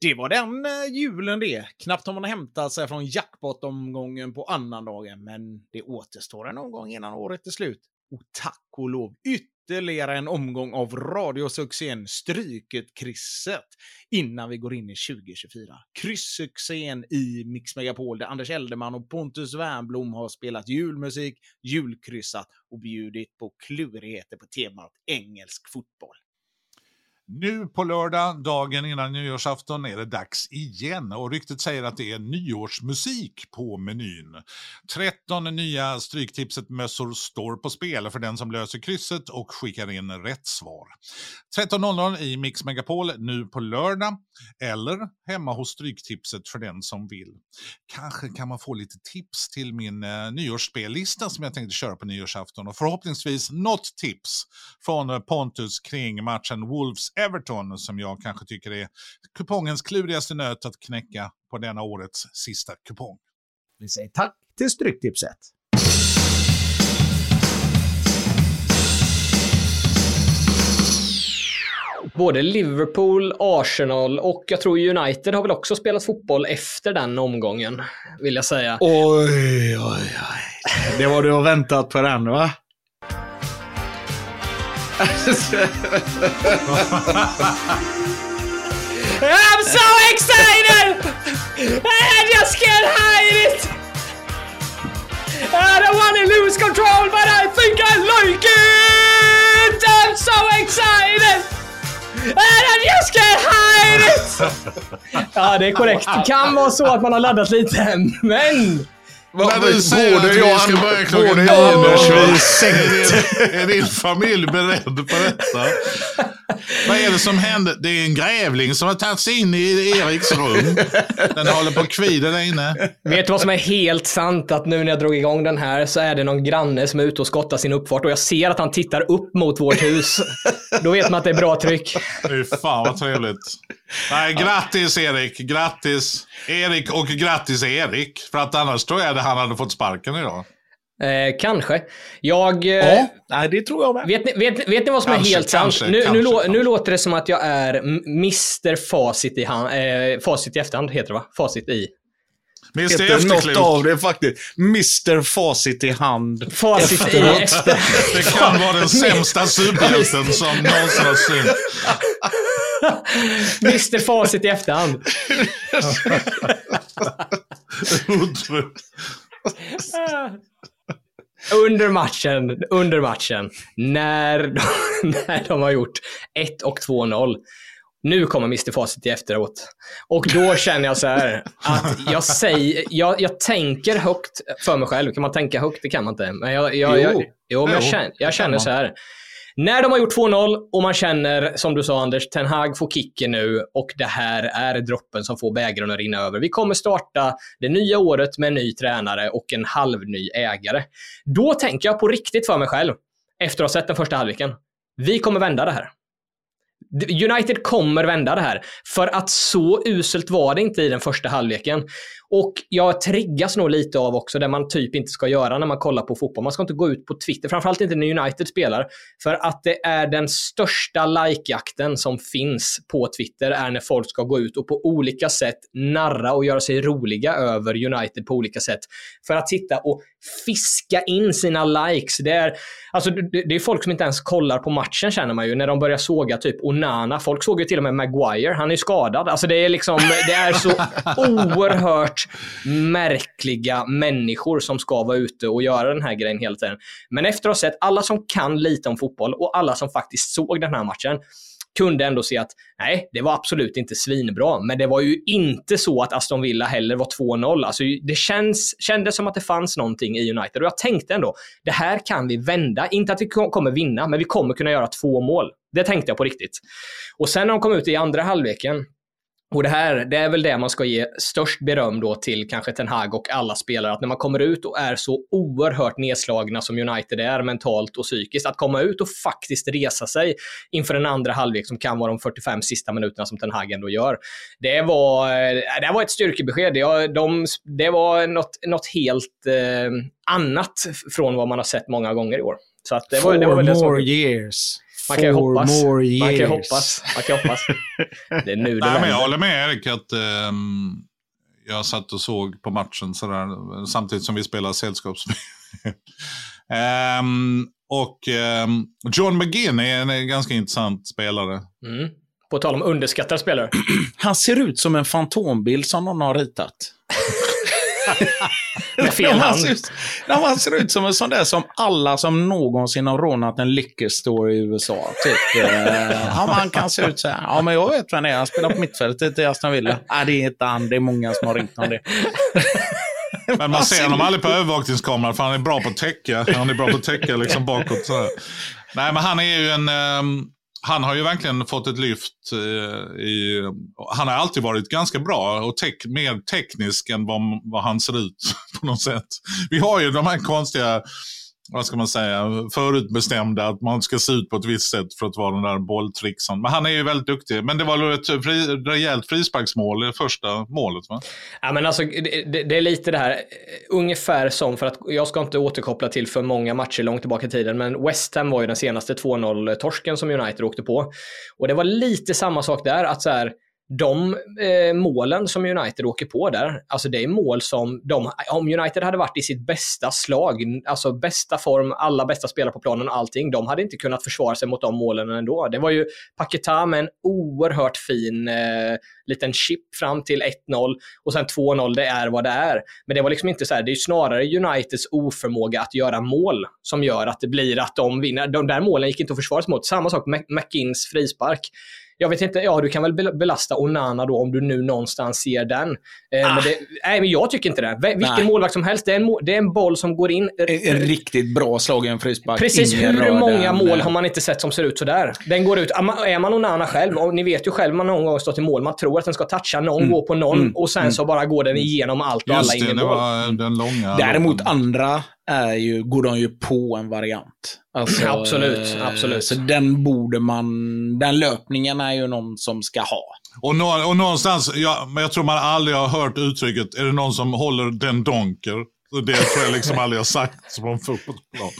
Det var den eh, julen det. Knappt har man hämtat sig från jackpot-omgången på annandagen, men det återstår en omgång innan året är slut. Och tack och lov, ytterligare ytterligare en omgång av radiosuccén Stryket-krysset innan vi går in i 2024. Kryssuccén i Mix Megapol där Anders Eldeman och Pontus Wernbloom har spelat julmusik, julkryssat och bjudit på klurigheter på temat engelsk fotboll. Nu på lördag, dagen innan nyårsafton, är det dags igen och ryktet säger att det är nyårsmusik på menyn. 13 nya Stryktipset-mössor står på spel för den som löser krysset och skickar in rätt svar. 13.00 i Mix Megapol nu på lördag eller hemma hos Stryktipset för den som vill. Kanske kan man få lite tips till min eh, nyårsspellista som jag tänkte köra på nyårsafton och förhoppningsvis något tips från Pontus kring matchen Wolves Everton som jag kanske tycker är kupongens klurigaste nöt att knäcka på denna årets sista kupong. Vi säger tack till Stryktipset. Både Liverpool, Arsenal och jag tror United har väl också spelat fotboll efter den omgången, vill jag säga. Oj, oj, oj. Det var du har väntat på den, va? I'm so excited! I just can't hide it! I don't want to lose control, but I think I like it! I'm so excited! And I just can't hide it! Ja, det är korrekt. Det kan vara så att man har laddat lite, men... När du säger att vi ska börja klockan nio, vi är din familj beredd på detta? Vad är det som händer? Det är en grävling som har tagit sig in i Eriks rum. Den håller på att kvida där inne. Vet du vad som är helt sant? Att nu när jag drog igång den här så är det någon granne som är ute och skottar sin uppfart och jag ser att han tittar upp mot vårt hus. Då vet man att det är bra tryck. Fy fan vad trevligt. Nej, grattis Erik. Grattis Erik och grattis Erik. För att annars tror jag att han hade fått sparken idag. Eh, kanske. Jag... Eh, Ja, det tror jag med. Vet ni, vet, vet ni vad som Kanske, är helt sant? kanske, Nu, kanske, nu, lå, kanske. nu låter det som att jag är Mr Facit i, hand, eh, facit i efterhand, heter det va? Facit i. Något Efterklok. av det faktiskt. Mr Facit i hand. Facit i efter... Det kan vara den sämsta superhjälten som någonsin har synts. Mr Facit i efterhand. Under matchen, under matchen, när de, när de har gjort 1 och 2-0. Nu kommer Mr Facit i efteråt. Och då känner jag så här att jag säger, jag, jag tänker högt för mig själv. Kan man tänka högt? Det kan man inte. Men jag, jag, jag, Jo. jo, men jag Jo, känner, jag känner så här. När de har gjort 2-0 och man känner, som du sa Anders, Ten Hag får kicken nu och det här är droppen som får bägaren att rinna över. Vi kommer starta det nya året med en ny tränare och en halvny ägare. Då tänker jag på riktigt för mig själv, efter att ha sett den första halvleken. Vi kommer vända det här. United kommer vända det här. För att så uselt var det inte i den första halvleken. Och jag triggas nog lite av också det man typ inte ska göra när man kollar på fotboll. Man ska inte gå ut på Twitter, framförallt inte när United spelar. För att det är den största likejakten som finns på Twitter är när folk ska gå ut och på olika sätt narra och göra sig roliga över United på olika sätt. För att sitta och fiska in sina likes. Det är, alltså, det, är folk som inte ens kollar på matchen känner man ju när de börjar såga typ Onana. Folk såg ju till och med Maguire. Han är ju skadad. Alltså det är liksom, det är så oerhört märkliga människor som ska vara ute och göra den här grejen hela tiden. Men efter att ha sett alla som kan lite om fotboll och alla som faktiskt såg den här matchen kunde ändå se att nej, det var absolut inte svinbra, men det var ju inte så att Aston Villa heller var 2-0. Alltså, det känns, kändes som att det fanns någonting i United och jag tänkte ändå, det här kan vi vända. Inte att vi kommer vinna, men vi kommer kunna göra två mål. Det tänkte jag på riktigt. Och sen när de kom ut i andra halvleken, och det här, det är väl det man ska ge störst beröm då till kanske Ten Hag och alla spelare, att när man kommer ut och är så oerhört nedslagna som United är mentalt och psykiskt, att komma ut och faktiskt resa sig inför en andra halvlek som kan vara de 45 sista minuterna som Ten Hag ändå gör. Det var, eh, det var ett styrkebesked. Ja, de, det var något, något helt eh, annat från vad man har sett många gånger i år. Så att det var, det var väl det som... more years. Man kan ju hoppas. more years. Man kan hoppas. Man kan hoppas. Det är nu det Nej, men jag håller med Erik att ehm, jag satt och såg på matchen sådär, samtidigt som vi spelar sällskapsspel. Ehm, Och ehm, John McGinn är en ganska intressant spelare. Mm. På tal om underskattade spelare. Han ser ut som en fantombild som någon har ritat. Med fel han, hand. ser ut, ja, han ser ut som en sån där som alla som någonsin har rånat en liquor store i USA. Typ. Eh, ja, men han kan se ut så här. Ja, men jag vet vem det är. Han spelar på mittfältet i Aston Villa. Nej, det är inte han. Det är många som har ringt om det. Men man ser honom aldrig på övervakningskameran för han är bra på att täcka. Han är bra på att täcka liksom bakåt. Så här. Nej, men han är ju en... ehm, han har ju verkligen fått ett lyft. Eh, i, han har alltid varit ganska bra och tek, mer teknisk än vad, vad han ser ut på något sätt. Vi har ju de här konstiga, vad ska man säga, förutbestämda att man ska se ut på ett visst sätt för att vara den där bolltrixen. Men han är ju väldigt duktig. Men det var ett fri, rejält frisparksmål, det första målet va? Ja, men alltså, det, det, det är lite det här, ungefär som, för att jag ska inte återkoppla till för många matcher långt tillbaka i tiden, men West Ham var ju den senaste 2-0-torsken som United åkte på. Och det var lite samma sak där, att så här, de eh, målen som United åker på där, alltså det är mål som de, om United hade varit i sitt bästa slag, alltså bästa form, alla bästa spelare på planen och allting, de hade inte kunnat försvara sig mot de målen ändå. Det var ju Paketa med en oerhört fin eh, liten chip fram till 1-0 och sen 2-0, det är vad det är. Men det var liksom inte så här, det är ju snarare Uniteds oförmåga att göra mål som gör att det blir att de vinner. De där målen gick inte att försvara sig mot. Samma sak med McKins frispark. Jag vet inte, ja du kan väl bel- belasta Onana då om du nu någonstans ser den. Eh, men det, nej, men jag tycker inte det. Vilken Nej. målvakt som helst, det är, en, det är en boll som går in. En riktigt bra slagen frispark. Precis Ingen hur många den. mål har man inte sett som ser ut sådär? Den går ut, är man Onana själv, och ni vet ju själv man någon gång stått i mål, man tror att den ska toucha någon, gå på någon Mm. och sen så bara går den igenom allt och alla Just in det, i mål. den långa. Däremot loppen. andra är ju, går de ju på en variant. Alltså, Absolut, eh, absolut. Så den borde man, den löpningen är ju någon som ska ha. Och, nå, och någonstans, ja, men jag tror man aldrig har hört uttrycket, är det någon som håller den donker? Det tror jag liksom aldrig har sagt som en fotbollsplan.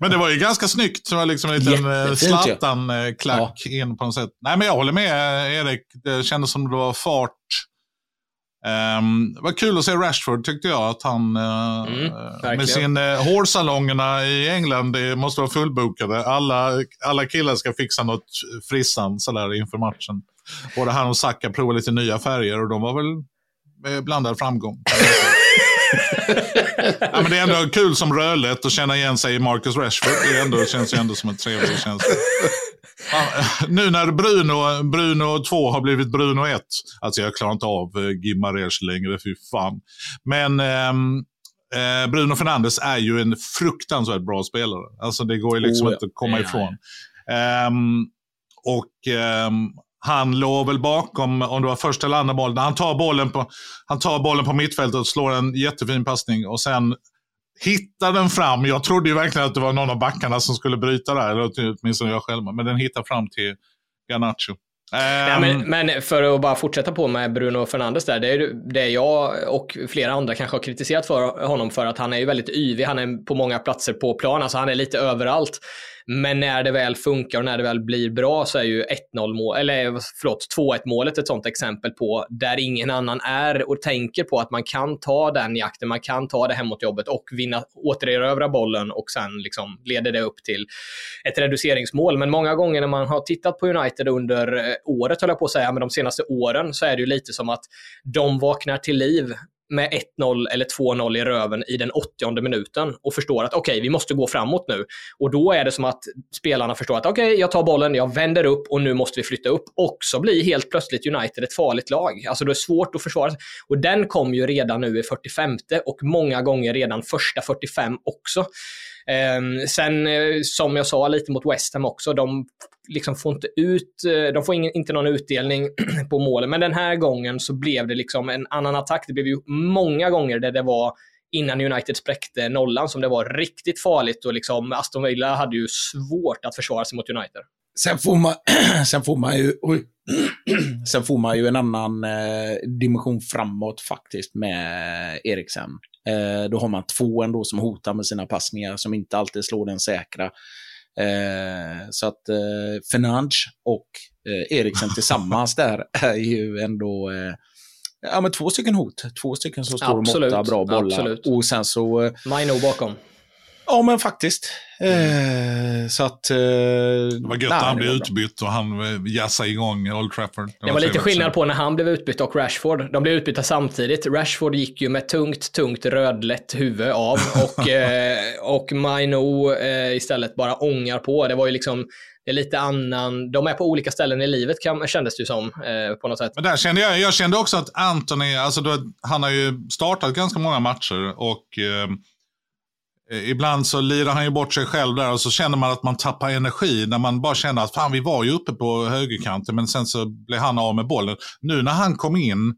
Men det var ju ganska snyggt. Det var liksom en liten eh, Jättefint ju. Zlatan-klack in på något sätt. Nej, men jag håller med eh, Erik. Det kändes som det var fart. Um, det var kul att se Rashford tyckte jag. Att han eh, Mm, eh, med sin uh, hårsalongerna i England det måste vara fullbokade. Alla, alla killar ska fixa något frissan sådär inför matchen. Både han och Saka provade lite nya färger och de var väl med blandad framgång. ja, men det är ändå kul som rödlätt att känna igen sig i Marcus Rashford. Det ändå, känns ju ändå som en trevlig känsla. Ja, nu när Bruno, Bruno 2 har blivit Bruno 1. Alltså jag klarar inte av eh, Gimares längre, fy fan. Men ehm, eh, Bruno Fernandes är ju en fruktansvärt bra spelare. Alltså det går ju liksom Oh, inte att komma Ja, ja. ifrån. Ehm, och ehm, han låg väl bakom, om det var första eller andra bollen, han tar bollen på, han tar bollen på mittfältet och slår en jättefin passning och sen hittar den fram. Jag trodde ju verkligen att det var någon av backarna som skulle bryta där, eller åtminstone jag själv, men den hittar fram till Garnacho. Nej, Ehm, men, men för att bara fortsätta på med Bruno Fernandes där, det är det jag och flera andra kanske har kritiserat för honom för att han är ju väldigt yvig, han är på många platser på plan, alltså han är lite överallt. Men när det väl funkar och när det väl blir bra så är ju 1-0 mål, eller förlåt, 2-1 målet ett sånt exempel på där ingen annan är och tänker på att man kan ta den jakten, man kan ta det hemåtjobbet och vinna, återerövra bollen och sen liksom leder det upp till ett reduceringsmål. Men många gånger när man har tittat på United under eh, året, höll jag på att säga, men de senaste åren, så är det ju lite som att de vaknar till liv med 1-0 eller 2-0 i röven i den 80 minuten och förstår att okej, vi måste gå framåt nu. Och då är det som att spelarna förstår att okej, jag tar bollen, jag vänder upp och nu måste vi flytta upp. Och så blir helt plötsligt United ett farligt lag. Alltså det är svårt att försvara sig. Och den kom ju redan nu i 45 och många gånger redan första 45 också. Ehm, sen eh, som jag sa lite mot West Ham också, de liksom får inte ut, eh, de får ingen, inte någon utdelning på målen. Men den här gången så blev det liksom en annan attack. Det blev ju många gånger där det var innan United spräckte nollan som det var riktigt farligt och liksom Aston Villa hade ju svårt att försvara sig mot United. Sen får man, sen får man ju, oj, sen får man ju en annan eh, dimension framåt faktiskt med Eriksen. Eh, då har man två ändå som hotar med sina passningar, som inte alltid slår den säkra. Eh, så att eh, Fernandes och eh, Eriksen tillsammans där är ju ändå eh, ja, men två stycken hot. Två stycken som står och Absolut, måttar bra bollar. absolut. Och sen så eh, Maino bakom. Ja, men faktiskt. Eh, så att... Eh, Det var gött nej, att han det blev utbytt och han eh, jassade igång Old Trafford. Det var lite skillnad på när han blev utbytt och Rashford. De blev utbytta samtidigt. Rashford gick ju med tungt, tungt rödlätt huvud av och, eh, och Maino eh, istället bara ångar på. Det var ju liksom det är lite annan, de är på olika ställen i livet kan, kändes det ju som eh, på något sätt. Men där kände jag, jag kände också att Anthony, alltså då, han har ju startat ganska många matcher och eh, Eh, ibland så lirar han ju bort sig själv där och så känner man att man tappar energi när man bara känner att fan vi var ju uppe på högerkanten men sen så blev han av med bollen. Nu när han kom in,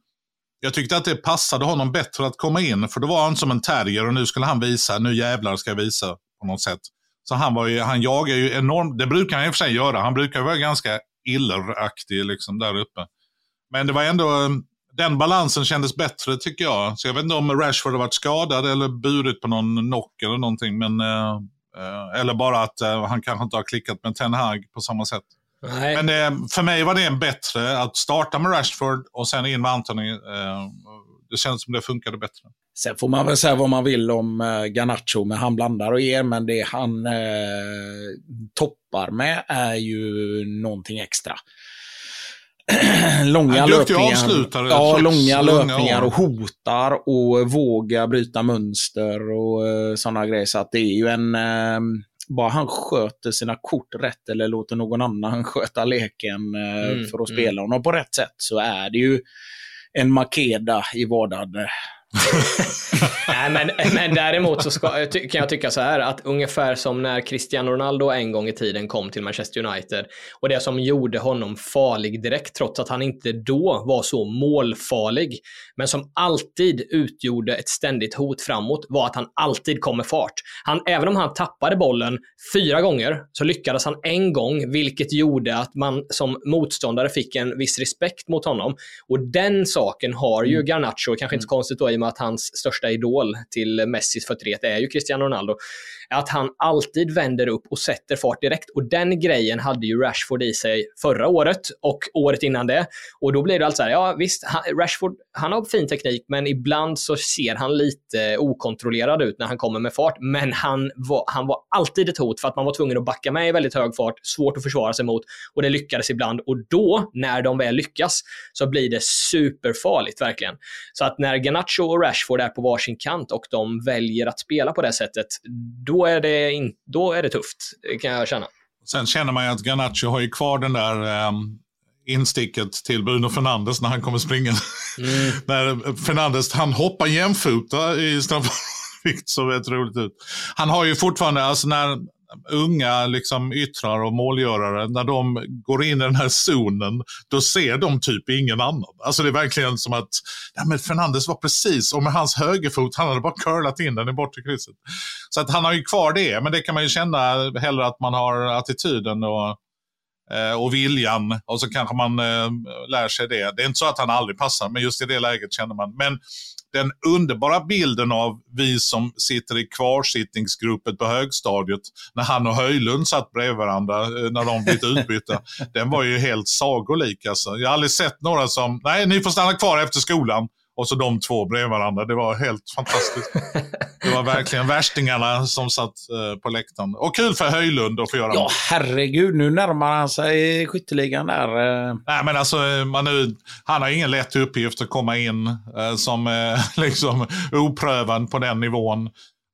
jag tyckte att det passade honom bättre att komma in för då var han som en terrier och nu skulle han visa, nu jävlar ska jag visa på något sätt. Så han, var ju, han jagar ju enormt, det brukar han i och för sig göra, han brukar vara ganska illeraktig liksom där uppe. Men det var ändå, den balansen kändes bättre tycker jag. Så jag vet inte om Rashford har varit skadad eller burit på någon knock eller någonting. Men, eh, eh, eller bara att eh, han kanske inte har klickat med Ten Hag på samma sätt. Nej. Men eh, för mig var det en bättre att starta med Rashford och sen in med Anthony. Eh, det känns som det funkade bättre. Sen får man väl säga vad man vill om eh, Garnacho, men han blandar och ger, men det han toppar med är ju någonting extra. långa löpningar. avslutare, Ja, långa löpningar och hotar och vågar bryta mönster och uh, sådana grejer. Så att det är ju en... eh, bara han sköter sina kort rätt eller låter någon annan sköta leken eh, Mm, för att mm. spela honom på rätt sätt så är det ju en Makeda i vardagen. Nej, men, men däremot så ska, kan jag tycka så här att ungefär som när Cristiano Ronaldo en gång i tiden kom till Manchester United och det som gjorde honom farlig direkt trots att han inte då var så målfarlig men som alltid utgjorde ett ständigt hot framåt var att han alltid kom med fart. Han, även om han tappade bollen fyra gånger så lyckades han en gång vilket gjorde att man som motståndare fick en viss respekt mot honom och den saken har ju Garnacho, kanske inte så konstigt då i och med att hans största idol till Messis 41 är ju Cristiano Ronaldo, att han alltid vänder upp och sätter fart direkt. Och den grejen hade ju Rashford i sig förra året och året innan det. Och då blir det alltså här, ja visst, han, Rashford, han har fin teknik, men ibland så ser han lite okontrollerad ut när han kommer med fart. Men han var, han var alltid ett hot för att man var tvungen att backa med i väldigt hög fart, svårt att försvara sig mot och det lyckades ibland. Och då, när de väl lyckas, så blir det superfarligt verkligen. Så att när Ganacho och Rashford är på varsin kant och de väljer att spela på det sättet, då är det, in, då är det tufft, kan jag känna. Sen känner man ju att Garnacho har ju kvar den där um, insticket till Bruno Fernandes när han kommer springa. Mm. när Fernandes, han hoppar jämfota i straffvikt så rätt roligt ut. Han har ju fortfarande, alltså när unga liksom yttrar och målgörare, när de går in i den här zonen, då ser de typ ingen annan. Alltså det är verkligen som att, ja men Fernandes var precis, och med hans högerfot, han hade bara curlat in den i bortre krysset. Så att han har ju kvar det, men det kan man ju känna hellre att man har attityden och eh, och viljan och så kanske man eh, lär sig det. Det är inte så att han aldrig passar, men just i det läget känner man. Men den underbara bilden av vi som sitter i kvarsittningsgruppen på högstadiet när han och Höjlund satt bredvid varandra eh, när de blivit utbytta, den var ju helt sagolik. Alltså. Jag har aldrig sett några som, nej ni får stanna kvar efter skolan. Och så de två bredvid varandra. Det var helt fantastiskt. Det var verkligen värstingarna som satt eh, på läktaren. Och kul för Höjlund att få göra Ja, herregud, nu närmar han sig skytteligan där. eh. Nej, men alltså, man nu, han har ingen lätt uppgift att komma in eh, som eh, liksom oprövad på den nivån.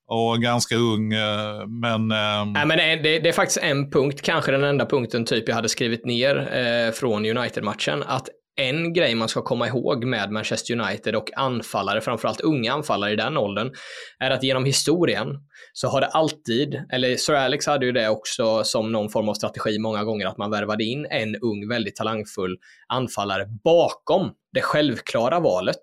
Och ganska ung, eh, men... Eh, Nej, men det, det, det är faktiskt en punkt, kanske den enda punkten typ jag hade skrivit ner eh, från United-matchen, att en grej man ska komma ihåg med Manchester United och anfallare, framförallt unga anfallare i den åldern, är att genom historien så har det alltid, eller Sir Alex hade ju det också som någon form av strategi många gånger, att man värvade in en ung, väldigt talangfull anfallare bakom det självklara valet.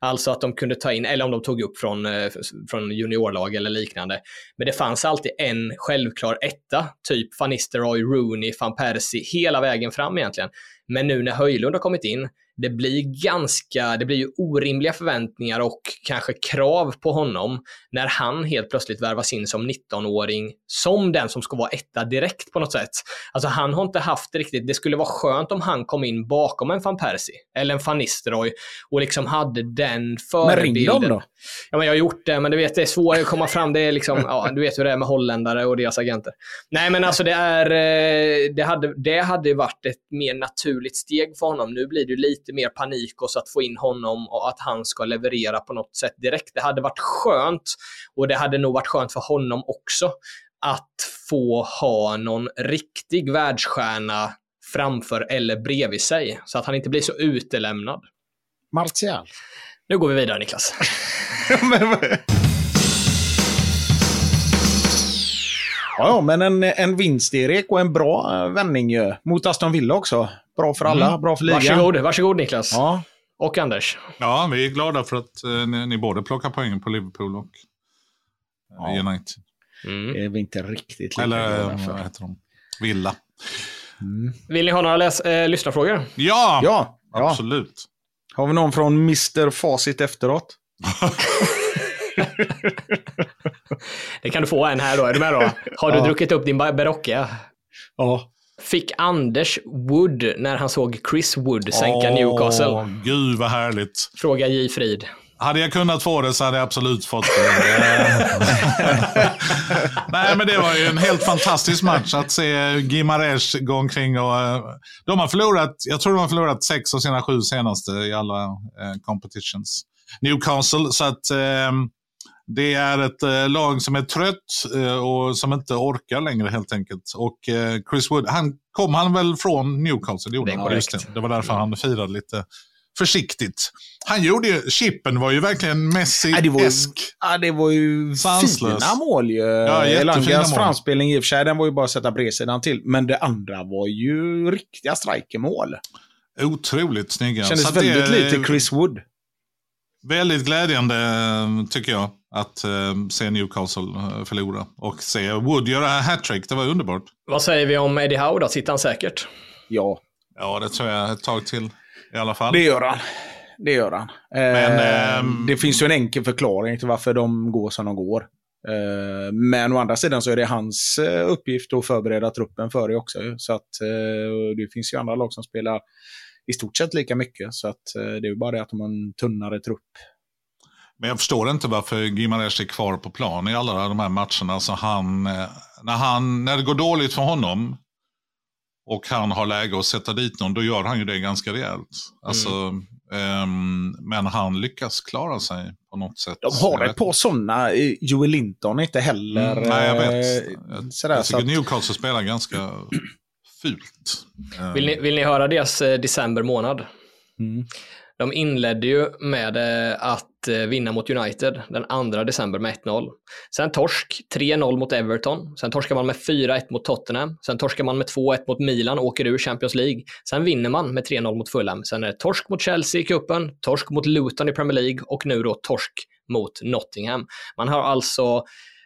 Alltså att de kunde ta in, eller om de tog upp från, eh, från juniorlag eller liknande. Men det fanns alltid en självklar etta, typ Van Nistelrooy, Rooney, van Persie, hela vägen fram egentligen. Men nu när Höjlund har kommit in, det blir ganska, det blir ju orimliga förväntningar och kanske krav på honom när han helt plötsligt värvas in som 19-åring som den som ska vara etta direkt på något sätt. Alltså han har inte haft det riktigt, det skulle vara skönt om han kom in bakom en van Persie eller en van Nistelrooy och liksom hade den Men förebilden. ring dem då. Ja, men jag har gjort det, men du vet, det är svårt att komma fram. Det är liksom, ja, du vet hur det är med holländare och deras agenter. Nej, men alltså det är, eh, det hade, det hade varit ett mer naturligt steg för honom. Nu blir det lite mer panik och så att få in honom och att han ska leverera på något sätt direkt. Det hade varit skönt och det hade nog varit skönt för honom också att få ha någon riktig världsstjärna framför eller bredvid sig så att han inte blir så utelämnad. Martial. Nu går vi vidare Niklas. Ja, men en, en vinst Erik och en bra eh, vändning ju. Mot Aston Villa också. Bra för alla, bra för ligan. Varsågod, varsågod Niklas. Ja, Och Anders. Ja, vi är glada för att eh, ni, ni både plockar poängen på Liverpool och eh, Ja. United. Mm. det är vi inte riktigt lika Eller eh, vad heter de? Villa. Vill ni ha några läs- äh, lyssnarfrågor? Ja, Ja, ja. absolut. Har vi någon från Mr Facit efteråt? Det kan du få en här då. Är du med då? Har du Ja. druckit upp din Berocca? Ja. Fick Anders Wood när han såg Chris Wood sänka Newcastle? Åh, Gud vad härligt. Fråga J. Frid. Hade jag kunnat få det så hade jag absolut fått det. Nej, men det var ju en helt fantastisk match att se Gimares gå omkring och... eh, De har förlorat, jag tror de har förlorat sex av sina sju senaste i alla eh, competitions. Newcastle, så att eh, det är ett eh, lag som är trött eh, och som inte orkar längre helt enkelt. Och eh, Chris Wood, han kom han väl från Newcastle? Det, gjorde Det han, just det. det var därför han firade lite försiktigt. Han gjorde ju, chippen var ju verkligen Ja, det var ju, Messi-esk. ja, det var ju Sanslös. fina mål ju. jättefina Elangas mål. framspelning i och för sig, den var ju bara att sätta bredsidan till. Men det andra var ju riktiga strikermål. Otroligt snygga. Kändes det väldigt är lite Chris Wood. Väldigt glädjande tycker jag att eh, se Newcastle eh, förlora. Och se Wood göra hattrick, det var underbart. Vad säger vi om Eddie Howe då? Sitter han säkert? Ja, Ja, det tror jag ett tag till i alla fall. det gör han. Det gör han. Men, eh, ehm, det finns ju en enkel förklaring till varför de går som de går. Eh, men å andra sidan så är det hans eh, uppgift att förbereda truppen för det också. Så att eh, det finns ju andra lag som spelar i stort sett lika mycket. Så att eh, det är ju bara det att de har en tunnare trupp. Men jag förstår inte varför Gimares är kvar på plan i alla de här matcherna. Så han, eh, när, han, när det går dåligt för honom och han har läge att sätta dit någon, då gör han ju det ganska rejält. Alltså, ehm, men han lyckas klara sig på något sätt. De har ett vet par sådana. Eh, Joel Linton inte heller... Mm, nej, jag vet. eh, Jag, sådär, jag så tycker att, Newcastle spelar ganska fult. Vill ni, vill ni höra deras december månad? mm. De inledde ju med eh, att eh, vinna mot United den 2 december med 1-0. Sen torsk 3-0 mot Everton. Sen torskar man med 4-1 mot Tottenham. Sen torskar man med 2-1 mot Milan och åker ur Champions League. Sen vinner man med 3-0 mot Fulham. Sen är det torsk mot Chelsea i cupen, torsk mot Luton i Premier League och nu då torsk mot Nottingham. Man har alltså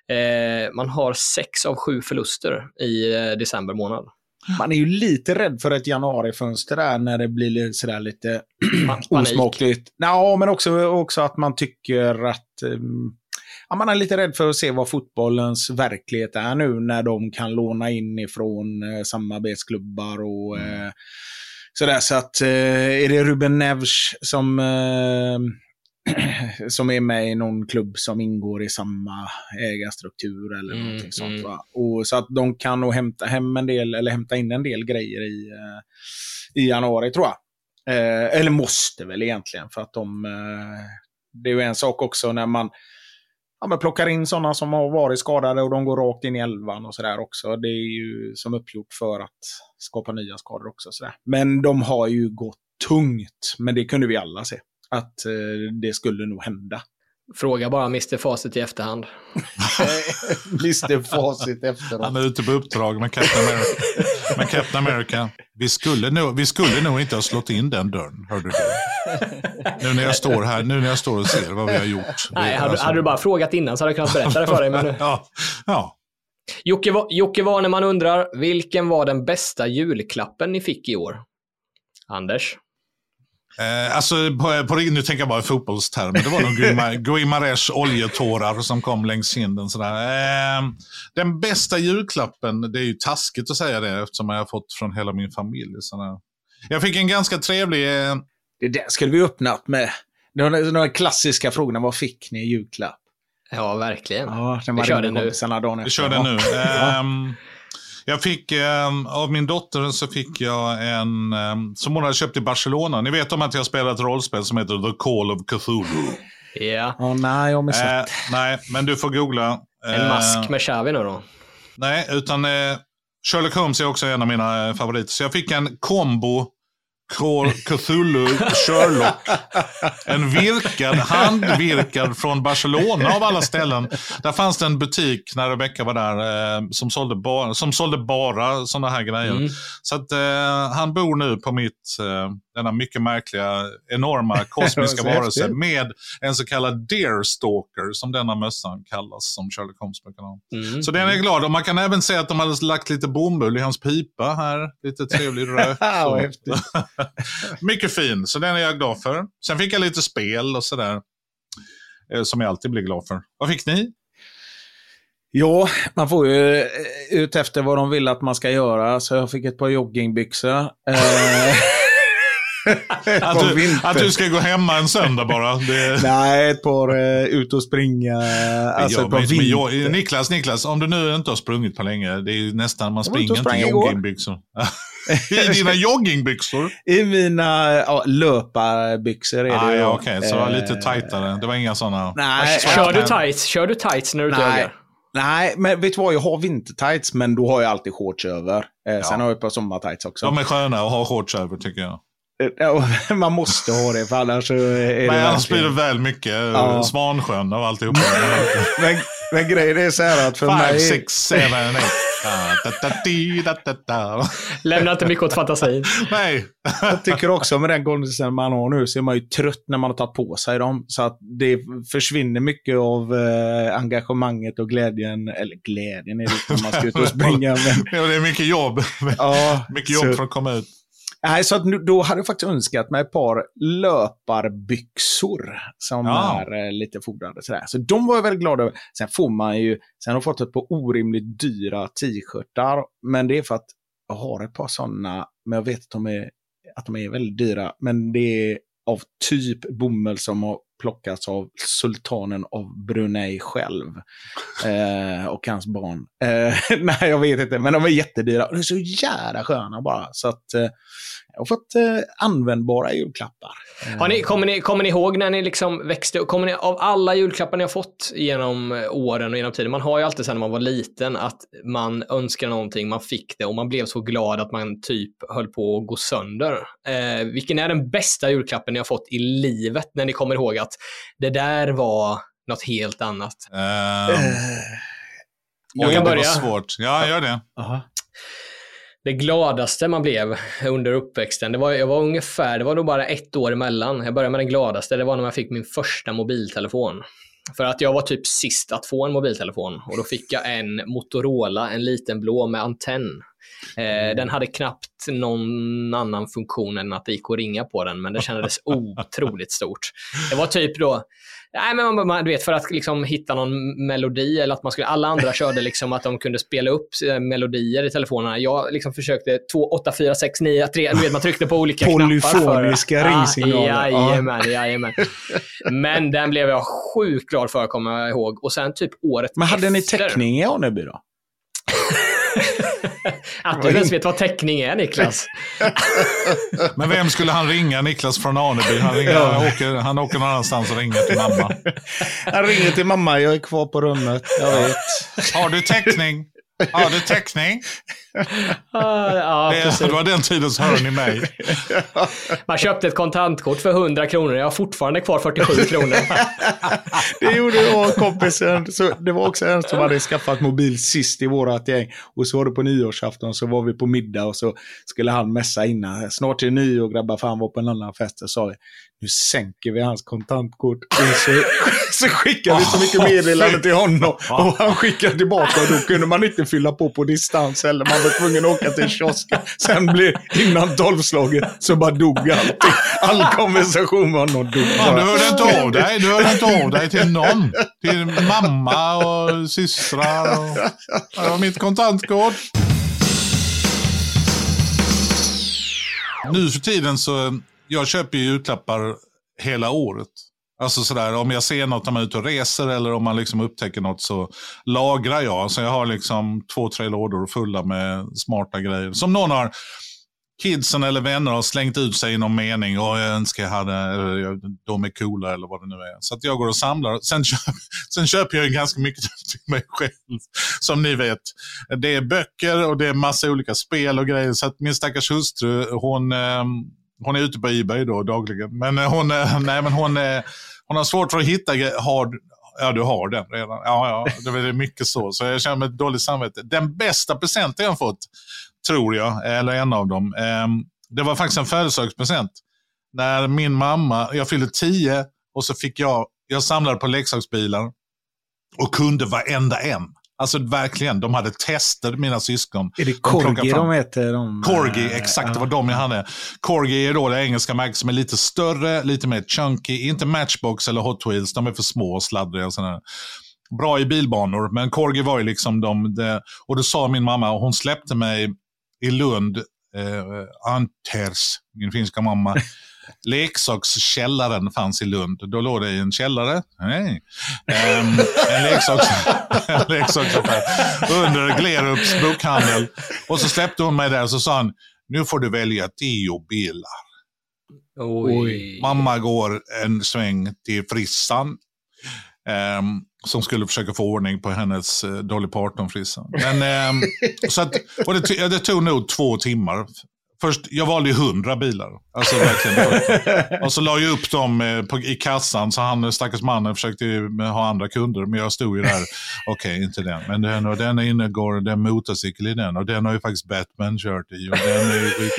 eh, man har sex av sju förluster i eh, december månad. Man är ju lite rädd för ett januarifönster där när det blir sådär lite osmakligt. Ja, men också, också att man tycker att um, ja, man är lite rädd för att se vad fotbollens verklighet är nu när de kan låna in ifrån eh, samarbetsklubbar och eh, sådär. Så att eh, är det Ruben Neves som eh, som är med i någon klubb som ingår i samma ägarstruktur eller Mm, någonting sånt. mm. Och så att de kan nog hämta hem en del, eller hämta in en del grejer i, eh, i januari tror jag. Eh, eller måste väl egentligen för att de... Eh, det är ju en sak också när man ja, men plockar in sådana som har varit skadade och de går rakt in i elvan och sådär också. Det är ju som uppgjort för att skapa nya skador också. Sådär. Men de har ju gått tungt, men det kunde vi alla se. Att eh, det skulle nog hända. Fråga bara Mr Facit i efterhand. Mr Facit efteråt. Han är ute på uppdrag med Captain America. med Captain America. Vi, skulle nog, vi skulle nog inte ha slått in den dörren, hörde du. Nu när jag står här, nu när jag står och ser vad vi har gjort. Nej, hade, alltså- hade du bara frågat innan så hade jag kunnat berätta det för dig. Men nu. Ja, ja. Jocke, Jocke Warneman undrar, vilken var den bästa julklappen ni fick i år? Anders? Eh, alltså, på, på, nu tänker jag bara i fotbollstermer. Det var nog Guima- Guimares oljetårar som kom längs kinden. Sådär. Eh, den bästa julklappen, det är ju taskigt att säga det eftersom jag har fått från hela min familj. Sådär. Jag fick en ganska trevlig... Eh, Det där skulle vi öppnat med. Var några klassiska frågorna. Vad fick ni i julklapp? Ja, verkligen. Ja, den Vi kör den nu. vi kör den nu. Jag fick, ehm, av min dotter så fick jag en, ehm, som hon hade köpt i Barcelona. Ni vet om att jag spelar ett rollspel som heter The Call of Cthulhu. Ja. Ja, nej, jag har missat. Eh, nej, men du får googla. En Eh, mask med Xavi nu då? Nej, utan eh, Sherlock Holmes är också en av mina eh, favoriter. Så jag fick en kombo Cthulhu Sherlock. En virkad, handvirkad från Barcelona av alla ställen. Där fanns det en butik när Rebecca var där eh, som, sålde bara, som sålde bara sådana här grejer. Mm. Så att eh, han bor nu på mitt, eh, denna mycket märkliga, enorma kosmiska varelse med en så kallad deerstalker som denna mössan kallas, som Sherlock Holmes brukar ha. Mm. Så den är glad om. Man kan även se att de hade lagt lite bomull i hans pipa här. Lite trevlig rök. Mycket fin, så den är jag glad för. Sen fick jag lite spel och sådär. eh, Som jag alltid blir glad för. Vad fick ni? Ja, man får ju eh, ut efter vad de vill att man ska göra. Så jag fick ett par joggingbyxor. Att du, att du ska gå hemma en söndag bara. Det, Nej, ett par eh, ut och springa. Alltså Ja, ett par men- men jag-. Niklas, Niklas, om du nu inte har sprungit på länge, det är ju nästan, man Jag springer inte i joggingbyxor. I dina joggingbyxor? I mina ja, löparbyxor är Ah, det. ja. Okej, så det var lite Eh, tajtare. Det var inga sådana. Nej, Kör du men- tights? Kör du tights när du och Nej. men vet du vad? Jag har vintertights, men då har jag alltid shorts över. Eh, Sen Ja. har jag ett par sommartights också. De är sköna att ha shorts över tycker jag. Ja, Man måste ha det, för annars så är Men det annars blir det väl mycket Ja. ja. Svansjön och alltihopa. men, men grejen är så här att för Five, mig... six, seven, eight. Da, da, da, di, da, da, da. Lämna inte mycket åt fantasin. Nej. Jag tycker också med den kondisen man har nu så är man ju trött när man har tagit på sig dem. Så att det försvinner mycket av eh, engagemanget och glädjen. Eller glädjen är det inte när man ska ut och springa. Men, Ja, det är mycket jobb. ja, Mycket jobb så, för att komma ut. Nej, så att då hade jag faktiskt önskat mig ett par löparbyxor som Ja. är eh, lite fodrade. Sådär. Så de var jag väldigt glad över. Sen får man ju, sen har jag fått ett par orimligt dyra t-shirtar. Men det är för att jag har ett par sådana, men jag vet att de är, att de är väldigt dyra. Men det är av typ bomull som har plockas av sultanen av Brunei själv. Eh, och hans barn. Eh, nej, jag vet inte, men de är jättedyra. Och de är så jävla sköna bara. Så att eh, jag har fått eh, användbara julklappar. Eh, Har ni, kommer, ni, kommer ni ihåg när ni liksom växte? Kommer ni, av alla julklappar ni har fått genom eh, åren och genom tiden, man har ju alltid sen när man var liten att man önskar någonting, man fick det och man blev så glad att man typ höll på att gå sönder. Eh, vilken är den bästa julklappen ni har fått i livet när ni kommer ihåg att det där var något helt annat? Eh, Jag kan det börja. var svårt. Ja, gör det. aha. Det gladaste man blev under uppväxten, det var, jag var ungefär, det var nog bara ett år emellan. Jag började med den gladaste, det var när jag fick min första mobiltelefon. För att jag var typ sist att få en mobiltelefon och då fick jag en Motorola, en liten blå med antenn. Eh, den hade knappt någon annan funktion än att det gick att ringa på den, men det kändes otroligt stort. Det var typ då, nej men man, man, du vet för att liksom hitta någon melodi eller att man skulle, alla andra körde liksom att de kunde spela upp eh, melodier i telefonerna. Jag liksom försökte 2, 8, 4, 6, 9, 3, du vet man tryckte på olika knappar. Polyfoniska för, ringsignaler. Ja, jajamän, jajamän. Men den blev jag sjukt glad för, kommer jag ihåg. Och sen typ året Men hade ni efter- täckning i Aneby då? Att du inte ens vet vad täckning är, Niklas. Men vem skulle han ringa? Niklas från Aneby. Han, ringer, Ja. han, åker, han åker någon annanstans och ringer till mamma. Jag ringer till mamma, jag är kvar på rummet. Jag vet. Har du täckning? Har du täckning? Ah, ja, Det, precis. det var den tiden så hör ni mig. Man köpte ett kontantkort för 100 kronor. Jag har fortfarande kvar 47 kronor. Det gjorde jag och kompisen. Så det var också en som hade skaffat mobil sist i vårat gäng. Och så var det på nyårsafton så var vi på middag och så skulle han messa innan. Snart är nyår grabbar, för han var på en annan fest. Så sa vi, nu sänker vi hans kontantkort. Och så, så skickar vi så mycket meddelande till honom. Och han skickar tillbaka och då kunde man inte fylla på på distans eller man var tvungen att åka till kiosken. Sen blev, innan tolvslaget, så bara dog allting. All konversation med honom dog. Fan, du hörde inte av dig. Du hörde inte av dig till någon. Till mamma och systrar. Och... Det var mitt kontantkort. Nu för tiden så, jag köper ju julklappar hela året. Alltså sådär, om jag ser något när man är ute och reser eller om man liksom upptäcker något så lagrar jag. Så jag har liksom två, tre lådor fulla med smarta grejer. Som någon har, kidsen eller vänner har slängt ut sig i någon mening. Och jag önskar jag hade, eller de är coola eller vad det nu är. Så att jag går och samlar. Sen, köp, sen köper jag ganska mycket till mig själv. Som ni vet. Det är böcker och det är massa olika spel och grejer. Så att min stackars hustru, hon, eh, hon är ute på Ebay då dagligen. Men eh, hon, eh, nej, men hon, eh, hon har svårt för att hitta hard, har, Ja, du har den redan. Ja, ja, det är mycket så. Så jag känner mig ett dåligt samvete. Den bästa presenten jag har fått, tror jag, eller en av dem, ehm, det var faktiskt en födelsedagspresent. När min mamma, jag fyllde tio och så fick jag, jag samlade på leksaksbilar och kunde varenda en. Alltså verkligen, de hade tester, mina syskon. Är det De Corgi fram- de heter? De, Corgi, exakt, det var de jag hade. Corgi är då det engelska märket som är lite större, lite mer chunky. Inte Matchbox eller Hot Wheels, de är för små och sladdriga. Och sådär. Bra i bilbanor, men Corgi var ju liksom de... de och då sa min mamma, och hon släppte mig i Lund, eh, Anters, min finska mamma. Leksakskällaren fanns i Lund. Då låg det i en källare. Nej. Ehm, en leksaks, en leksaksaffär. Under Glerups bokhandel. Och så släppte hon mig där och så sa han, nu får du välja tio bilar. Oj. Mamma går en sväng till frissan. ehm, som skulle försöka få ordning på hennes uh, Dolly Parton-frissa. Men, ehm, så att, och det, det tog nog två timmar. Först, jag valde ju hundra bilar. Alltså verkligen. och så la jag upp dem eh, på, i kassan, så han stackars mannen försökte ha andra kunder. Men jag stod ju där, okej, inte den. Men den och den ingår det är en motorcykel i den. Och den har ju faktiskt Batman kört i. Och den är ju.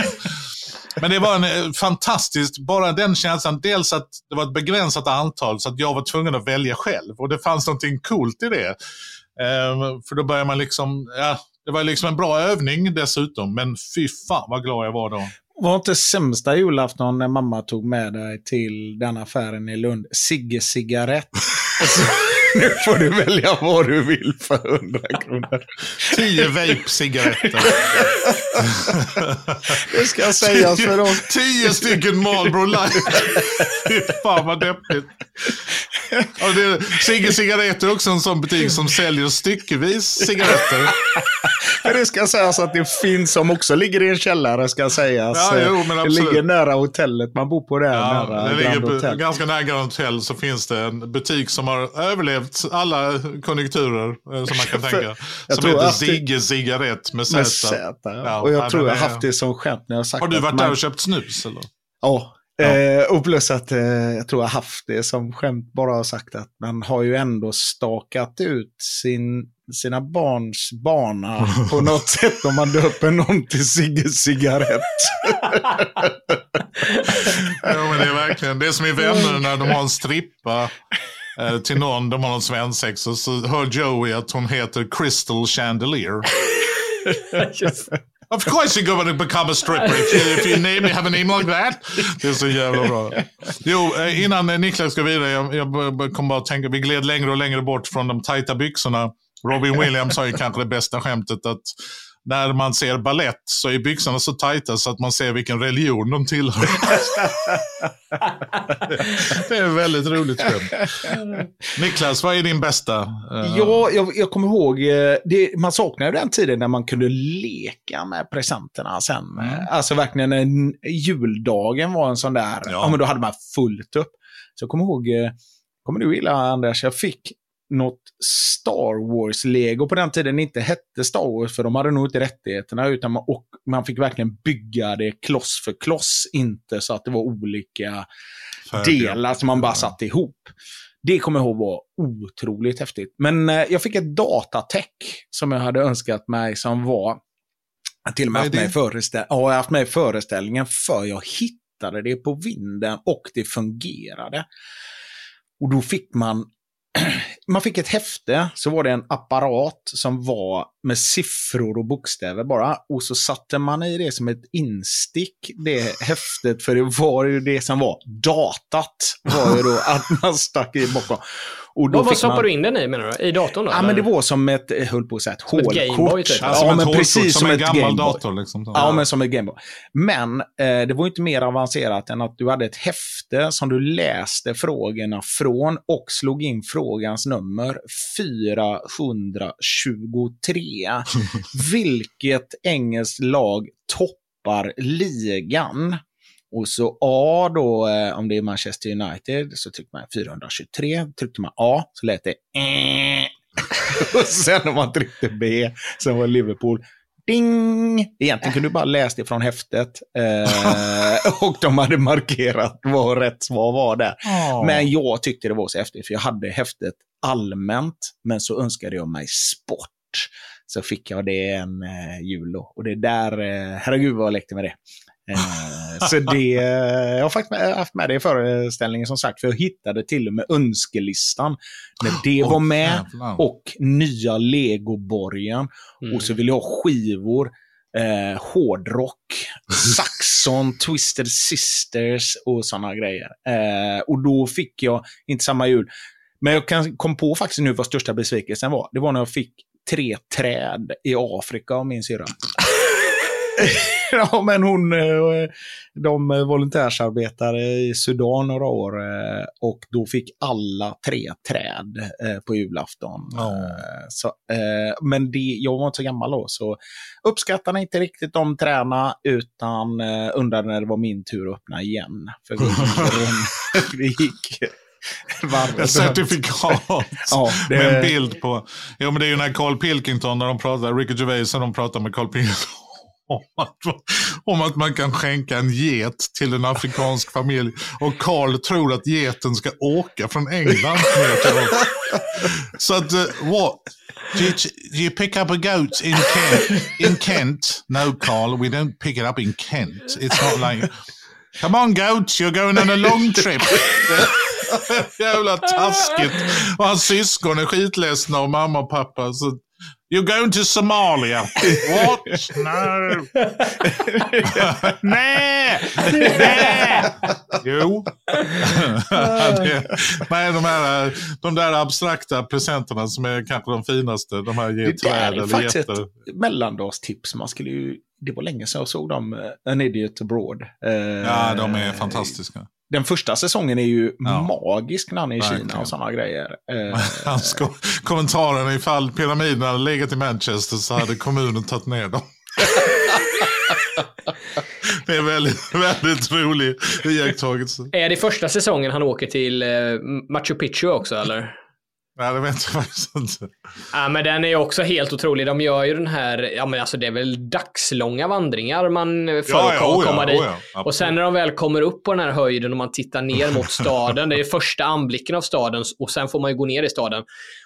Men det var en eh, fantastiskt, bara den känslan. Dels att det var ett begränsat antal så att jag var tvungen att välja själv. Och det fanns någonting coolt i det. Ehm, för då börjar man liksom, ja, det var liksom en bra övning dessutom. Men fy fan vad glad jag var då. Var inte sämsta julafton när mamma tog med dig till den affären i Lund? Sigge cigarett. Nu får du välja vad du vill för 100 kronor. Tio vape-cigaretter. Det ska sägas för dem. Tio stycken Marlboro Light. Fan vad deppigt. Sigge Cigaretter är också en sån butik som säljer styckevis cigaretter. Det ska sägas att det finns, som också ligger i en källare, ska sägas. Ja, jo, det ligger nära hotellet man bor på där, Ja, nära det ligger ganska nära Grand Hotel så finns det en butik som har överlevt alla konjunkturer eh, som man kan tänka. jag Som tror heter Sigge Cigarett med Med Z. Z. Ja. Ja, och jag ja, tror jag är- haft det som skämt när jag sagt Har du varit man- där och köpt snus eller? Ja. Ja. Eh, och plus att eh, jag tror jag haft det som skämt bara har sagt att man har ju ändå stakat ut sin, sina barns bana på något sätt om man döper någon till Sigge cigarett. Ja, men det är verkligen. Det är som i Vänner när de har en strippa eh, till någon, de har någon svensex och så hör Joey att hon heter Crystal Chandelier. Of course you're going to become a stripper if you, if you name, have a name like that. Det är så jävla bra. Jo, eh, innan eh, Niklas går vidare, jag, jag kom bara att tänka, vi gled längre och längre bort från de tajta byxorna. Robin Williams har ju kanske det bästa skämtet att när man ser ballett så är byxorna så tajta så att man ser vilken religion de tillhör. det är väldigt roligt skämt. Niklas, vad är din bästa? eh, Ja, jag, jag kommer ihåg, eh, det, man saknar ju den tiden när man kunde leka med presenterna sen. Mm. Alltså verkligen, en, juldagen var en sån där, ja. Ja. men då hade man fullt upp. Så jag kommer ihåg, eh, kommer du gilla Anders, jag fick något Star Wars-lego på den tiden inte hette Star Wars, för de hade nog inte rättigheterna, utan man, och man fick verkligen bygga det kloss för kloss, inte så att det var olika färdiga? delar som man bara satte ihop. Det kommer jag ihåg var otroligt häftigt. Men eh, jag fick ett datatech som jag hade önskat mig som var, till och med haft med, föreställ- ja, jag har haft med i föreställningen för jag hittade det på vinden och det fungerade. Och då fick man man fick ett häfte, så var det en apparat som var med siffror och bokstäver bara. Och så satte man i det som ett instick, det häftet, för det var ju det som var datat. Var ju då att man stack i bakom. Och då vad vad stoppar man... du in den i menar du? I datorn då? Ja, eller? men det var som ett, jag höll på att säga, ett hålkort. Typ. Ja, ja, men precis som, som en gammal dator. Liksom. Ja, ja, men som ett Gameboy. Men eh, det var inte mer avancerat än att du hade ett häfte som du läste frågorna från och slog in frågans nummer 423. vilket engelskt lag toppar ligan. Och så A då, eh, om det är Manchester United, så tryckte man 423. Tryckte man A så lät det äh. Och sen när man tryckte B, som var Liverpool, ding! Egentligen kunde du bara läsa det från häftet. Eh, och de hade markerat vad rätt svar var där. Oh. Men jag tyckte det var så häftigt, för jag hade häftet allmänt, men så önskade jag mig sport. Så fick jag det en eh, jul då. Och det där, eh, herregud vad jag lekte med det. Eh, så det, jag har faktiskt haft med det i föreställningen som sagt, för jag hittade till och med önskelistan när det oh, var med jävlar. och nya legoborgen. Mm. Och så ville jag ha skivor, eh, hårdrock, Saxon, Twisted Sisters och sådana grejer. Eh, och då fick jag, inte samma jul, men jag kan, kom på faktiskt nu vad största besvikelsen var. Det var när jag fick tre träd i Afrika av min syrra. ja, men hon, eh, de volontärsarbetade i Sudan några år eh, och då fick alla tre träd eh, på julafton. Oh. Så, men det, jag var inte så gammal då, så uppskattade inte riktigt de träna utan undrade när det var min tur att öppna igen. För vi gick, vi gick ett certifikat ja, det... med en bild på. Ja, men det är ju när Carl Pilkington, när de pratar, Ricky Gervais, när de pratar med Carl Pilkington om att, om att man kan skänka en get till en afrikansk familj. Och Karl tror att geten ska åka från England ner till oss. Så att, uh, what? Do you, do you pick up a goat in Kent? In Kent? No, Carl, we don't pick it up in Kent. It's not like... Come on goats, you're going on a long trip. Jävla taskigt. Och hans syskon är skitledsna och mamma och pappa. Så You're going to Somalia. What? No. Nej! Nej! Jo. Nej, de, här, de där abstrakta presenterna som är kanske de finaste. De här ger träd eller faktiskt ett mellandagstips. Man skulle ju, det var länge sedan jag såg dem, An Idiot Abroad. Ja, de är fantastiska den första säsongen är ju ja. magisk när han är i Verkligen. Kina och sådana grejer. Hans ko kommentaren ifall pyramiderna hade legat i Manchester så hade kommunen tagit ner dem. det är väldigt, väldigt rolig iakttagelse. Är det första säsongen han åker till eh, Machu Picchu också eller? Nej, det vet jag faktiskt inte. Ja, men den är också helt otrolig. De gör ju den här, ja men alltså det är väl dagslånga vandringar man får ja, ja, oh komma ja, dit. Oh ja, och sen när de väl kommer upp på den här höjden och man tittar ner mot staden, det är första anblicken av staden och sen får man ju gå ner i staden.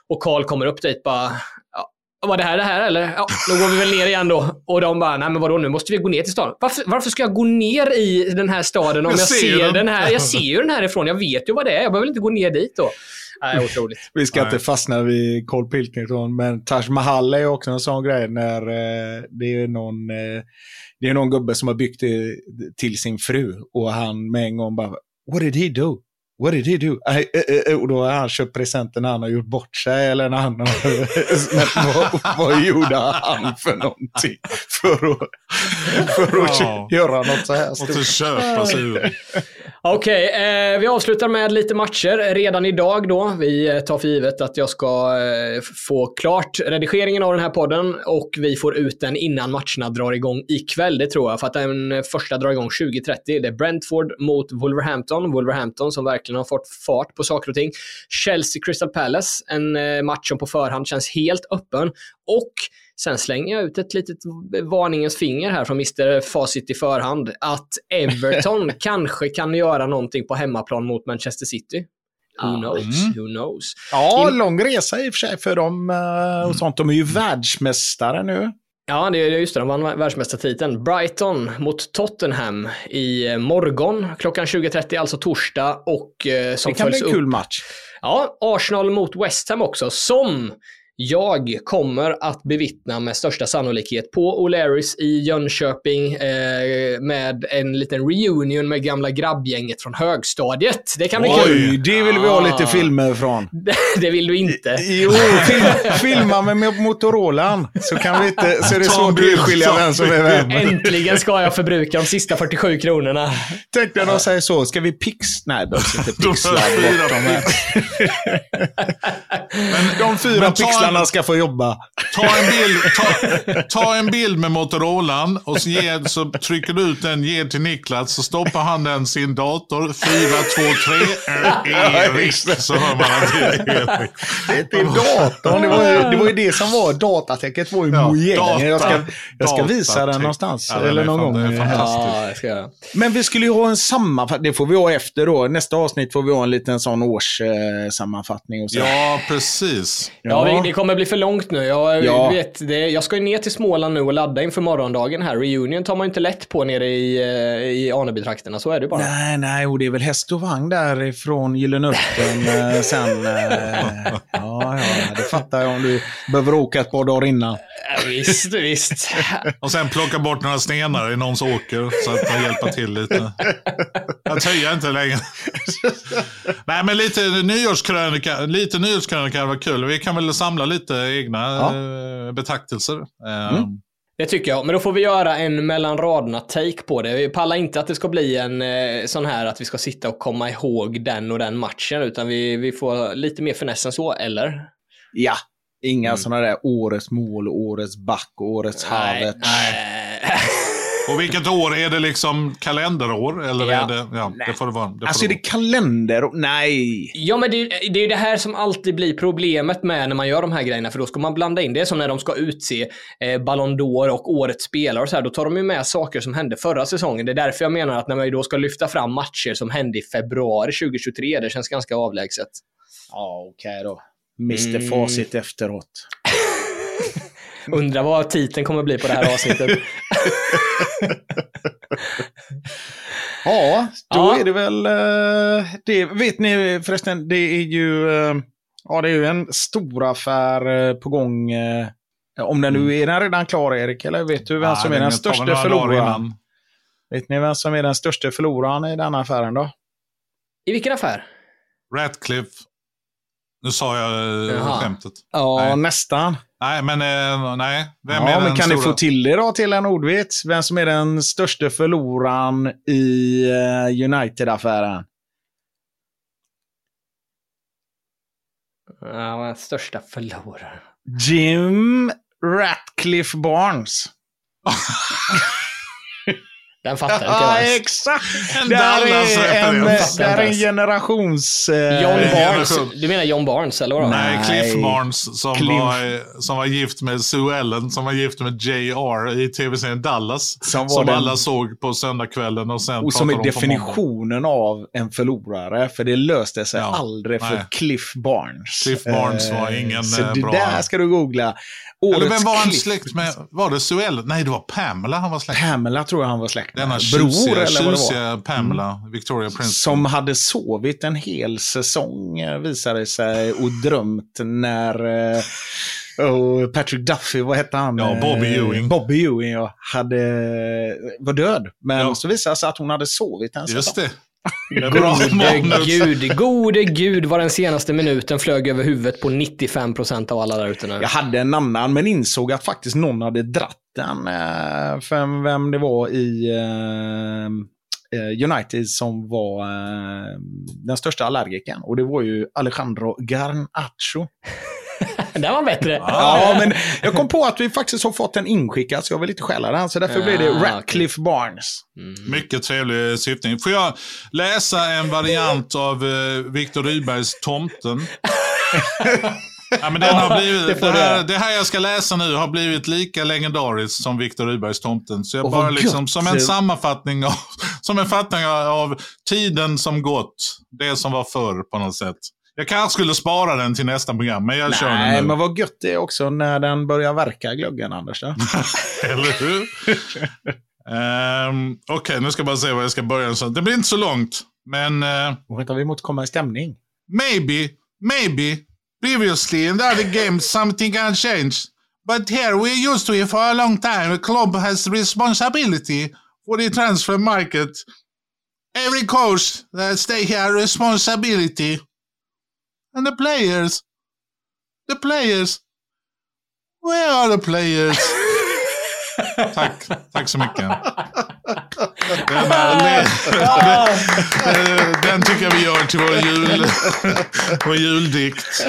Och Karl kommer upp dit bara, ja, var det här det här eller? Ja, då går vi väl ner igen då. Och de bara, nej men vadå nu måste vi gå ner till staden. Varför, varför ska jag gå ner i den här staden om jag, jag ser, den. den här? Jag ser ju den härifrån, jag vet ju vad det är. Jag behöver inte gå ner dit då. Nej, otroligt. Vi ska Nej. inte fastna vid Carl Pilkington, men Taj Mahal är också en sån grej när eh, det är någon eh, det är någon gubbe som har byggt det till sin fru och han med en gång bara What did he do? What did he do? I, uh, uh, och då har han köpt presenten när han har gjort bort sig eller när han har... vad, vad gjorde han för någonting för att, för att ja. göra något så här stort? Och köpa sig ur. Okej, okay, eh, vi avslutar med lite matcher redan idag då. Vi eh, tar för givet att jag ska eh, få klart redigeringen av den här podden och vi får ut den innan matcherna drar igång ikväll. Det tror jag, för att den första drar igång 20.30. Det är Brentford mot Wolverhampton. Wolverhampton som verkligen har fått fart på saker och ting. Chelsea Crystal Palace, en eh, match som på förhand känns helt öppen. Och Sen slänger jag ut ett litet varningens finger här från Mr Facit i förhand. Att Everton kanske kan göra någonting på hemmaplan mot Manchester City. Who knows? Mm. Who knows? Ja, I... lång resa i och för sig för dem eh, och sånt. De är ju världsmästare nu. Ja, det är just det. De vann världsmästartiteln. Brighton mot Tottenham i eh, morgon klockan 20.30, alltså torsdag. Och eh, som Det kan bli en upp kul match. Ja, Arsenal mot West Ham också, som jag kommer att bevittna med största sannolikhet på O'Larrys i Jönköping eh, med en liten reunion med gamla grabbgänget från högstadiet. Det kan bli Oj. kul. Det vill vi ha lite Ah. filmer från. det vill du inte. Jo, film, filma med Motorolan. Så kan vi inte, så är det Ta svårt att urskilja vem som är vem. Äntligen ska jag förbruka de sista 47 kronorna. Tänk när de säger så, ska vi pix... Nej, de ska inte De pixla fyra bort dem här. De fyra Men ta en- pixlarna ska få jobba. Ta en bild, ta, ta en bild med Motorolan och så, ge, så trycker du ut den, ger till Niklas, så stoppar han den sin dator. 4, 2, 3, Erik. Så hör man att det är Erik. Det är till datorn. Det var, ju, det var ju det som var datatecket var ju Ja, mojäng. data- Jag ska, jag ska visa den någonstans. Ja, eller någon gång. Ja, ska. Men vi skulle ju ha en sammanfattning. Det får vi ha efter då. Nästa avsnitt får vi ha en liten sån årssammanfattning. och så. Ja, precis. Ja, vi, det kommer bli för långt nu. Jag, Ja. vet, det, jag ska ju ner till Småland nu och ladda inför morgondagen här. Reunion tar man ju inte lätt på nere i, eh, i Anebytrakterna, så är det bara. Nej, nej, och det är väl häst och vagn därifrån Gyllene Örten eh, sen. Eh, ja, ja, det fattar jag om du behöver åka ett par dagar innan. Ja, visst, visst. Och sen plocka bort några stenar i någons åker så att man hjälper till lite. Jag töjer inte längre. Nej, men lite nyårskrönika, lite nyårskrönika varit kul. Vi kan väl samla lite egna Ja. eh, betraktelser. Mm. Det tycker jag. Men då får vi göra en mellan raderna take på det. Vi pallar inte att det ska bli en eh, sån här att vi ska sitta och komma ihåg den och den matchen, utan vi, vi får lite mer finess än så, eller? Ja, inga Mm. sådana där årets mål, årets back, årets havet. nej. Och vilket år? Är det liksom kalenderår? Eller Ja. är det... Ja, det får det vara. Det får Alltså är det det kalender? Nej. Ja, men det, det är ju det här som alltid blir problemet med när man gör de här grejerna, för då ska man blanda in det som när de ska utse eh, Ballon d'Or och årets spelare och så här, då tar de ju med saker som hände förra säsongen. Det är därför jag menar att när man då ska lyfta fram matcher som hände i februari 2023, det känns ganska avlägset. Ja, okej då. Mr Mm. Facit efteråt. Undrar vad titeln kommer bli på det här avsnittet. Ja, då Ja. är det väl... eh, det, vet ni förresten, det är ju... eh, ja, det är ju en stor affär eh, på gång. om den nu är den redan klar, Erik? Eller vet du vem Ja, som är den största förloraren? Vet ni vem som är den största förloraren i den affären då? I vilken affär? Ratcliffe. Nu sa jag eh, Jaha. skämtet. Ja, Nej. nästan. Nej, men eh, nej. Vem är ja, men den kan stora? ni få till det då till en ordvits? Vem som är den största förloraren i eh, United-affären? Ja, är största förloraren. Jim Ratcliffe Barnes. Den fattar inte Ja, jag ens. exakt. Där är en, är en generations... eh, John Barnes. generation. Du menar John Barnes, eller vadå? Nej, Cliff. Barnes som, Cliff. Var, som var gift med Sue Ellen, som var gift med JR i tv-serien Dallas. Som Som den- alla såg på söndagskvällen och sen Och som är definitionen av en förlorare. För det löste sig Ja, aldrig för nej. Cliff Barnes. Cliff Barnes var Eh, ingen, Så eh, det bra- där ska du googla. Eller Årets vem var han släkt med? Var det Sue Ellen? Nej, det var Pamela han var släkt med. Pamela tror jag han var släkt. Denna Bror tjusiga, eller vad det var. Mm. Pamela, Victoria Prince. Som hade sovit en hel säsong eh, visade sig och drömt när eh, och Patrick Duffy, vad hette han? Ja, Bobby Eh, Ewing. Bobby Ewing, ja. Hade, var död. Men Ja. så visade det sig att hon hade sovit en Just säsong. det. det Gode gud, gode gud vad den senaste minuten flög över huvudet på 95% av alla där ute nu. Jag hade en annan, men insåg att faktiskt någon hade dratt den. eh, För vem det var i eh, eh, United som var den största allergikern. Och det var ju Alejandro Garnacho. Den var bättre. Ja, men jag kom på att vi faktiskt har fått en inskickad, så jag vill inte stjäla den. Så därför blir det Ratcliffe Barnes. Mm. Mycket trevlig syftning. Får jag läsa en variant av uh, Viktor Rydbergs Tomten? Ja, men den har blivit, det det, här, det här jag ska läsa nu har blivit lika legendariskt som Viktor Rydbergs Tomten. Så jag Och bara liksom, som en sammanfattning av, som en fattning av tiden som gått. Det som var förr på något sätt. Jag kanske skulle spara den till nästa program, men jag kör den Nej, nu. men vad gött det är också när den börjar verka, glöggen, Anders. Eller hur? Ehm, Okej, nu ska jag bara se var jag ska börja. Så det blir inte så långt, men uh, Och vänta, vi måste komma i stämning. maybe, maybe, previously in the other games something can change. But here we used to it for a long time. The club has responsibility for the transfer market. Every coach that stay here responsibility. And the players, the players, where are the players? Tack, tack så mycket. Den, den, den, den tycker jag vi gör till vår, jul, vår juldikt.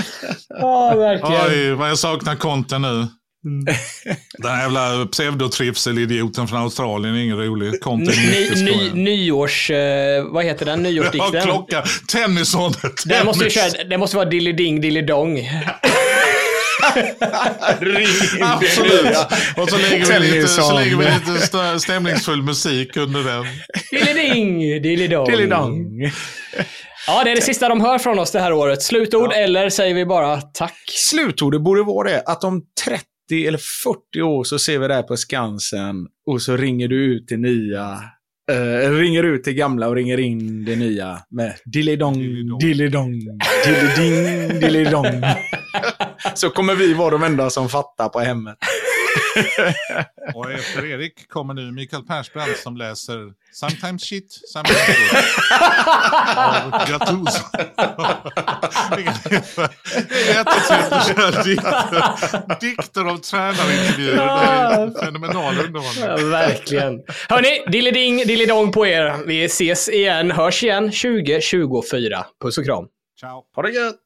Verkligen. Oj, vad jag saknar konten nu. Den här jävla pseudotrivselidioten från Australien är ingen rolig. Content är Ny, ny, nyårs... eh, vad heter den? Ja, Nyårsdikten? klocka. Tennyson. Den måste, Tennis. köra, den måste vara dilly ding dilly dong. Absolut. Och så lägger vi lite, så lägger vi lite st- stämningsfull musik under den. Dilly ding dilly. Ja, det är det sista de hör från oss det här året. Slutord eller säger vi bara tack? Slutordet borde vara det, att om 30 eller 40 år så ser vi det här på Skansen och så ringer du ut det nya. eh, ringer ut det gamla och ringer in det nya med Dillidong. dillidong, dilliding, dillidong. så kommer vi vara de enda som fattar på hemmet. Och efter Erik kommer nu Mikael Persbrandt som läser Sometimes shit, sometimes good. Av Gattuso. Det är jättetrevligt att köra dikter, dikter av tränarintervjuer. Det är fenomenal underhållning. Ja, verkligen. Hörni, dilly ding dilly dong på er. Vi ses igen, hörs igen 2024. Puss och kram. Ciao. Ha det gött!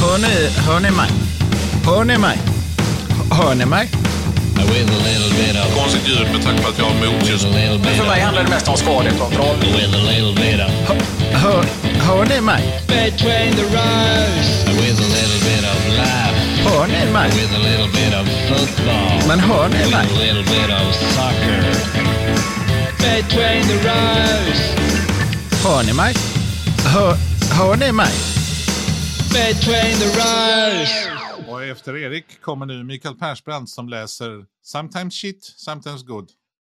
Hör ni, hör ni mig? Hör ni mig? Hör ni mig? With a little bit of, Konstigt ljud med tanke på att jag har mot just a little bit För mig handlar det mest om skadekontroll. Hör, hör ni mig? Hör ni mig? With a little bit of football. Men hör ni With mig? a little bit of soccer. Between the rows. Hör ni mig? Hör, hör ni mig? Between the rows. Och efter Erik kommer nu Mikael Persbrandt som läser Sometimes shit, sometimes good.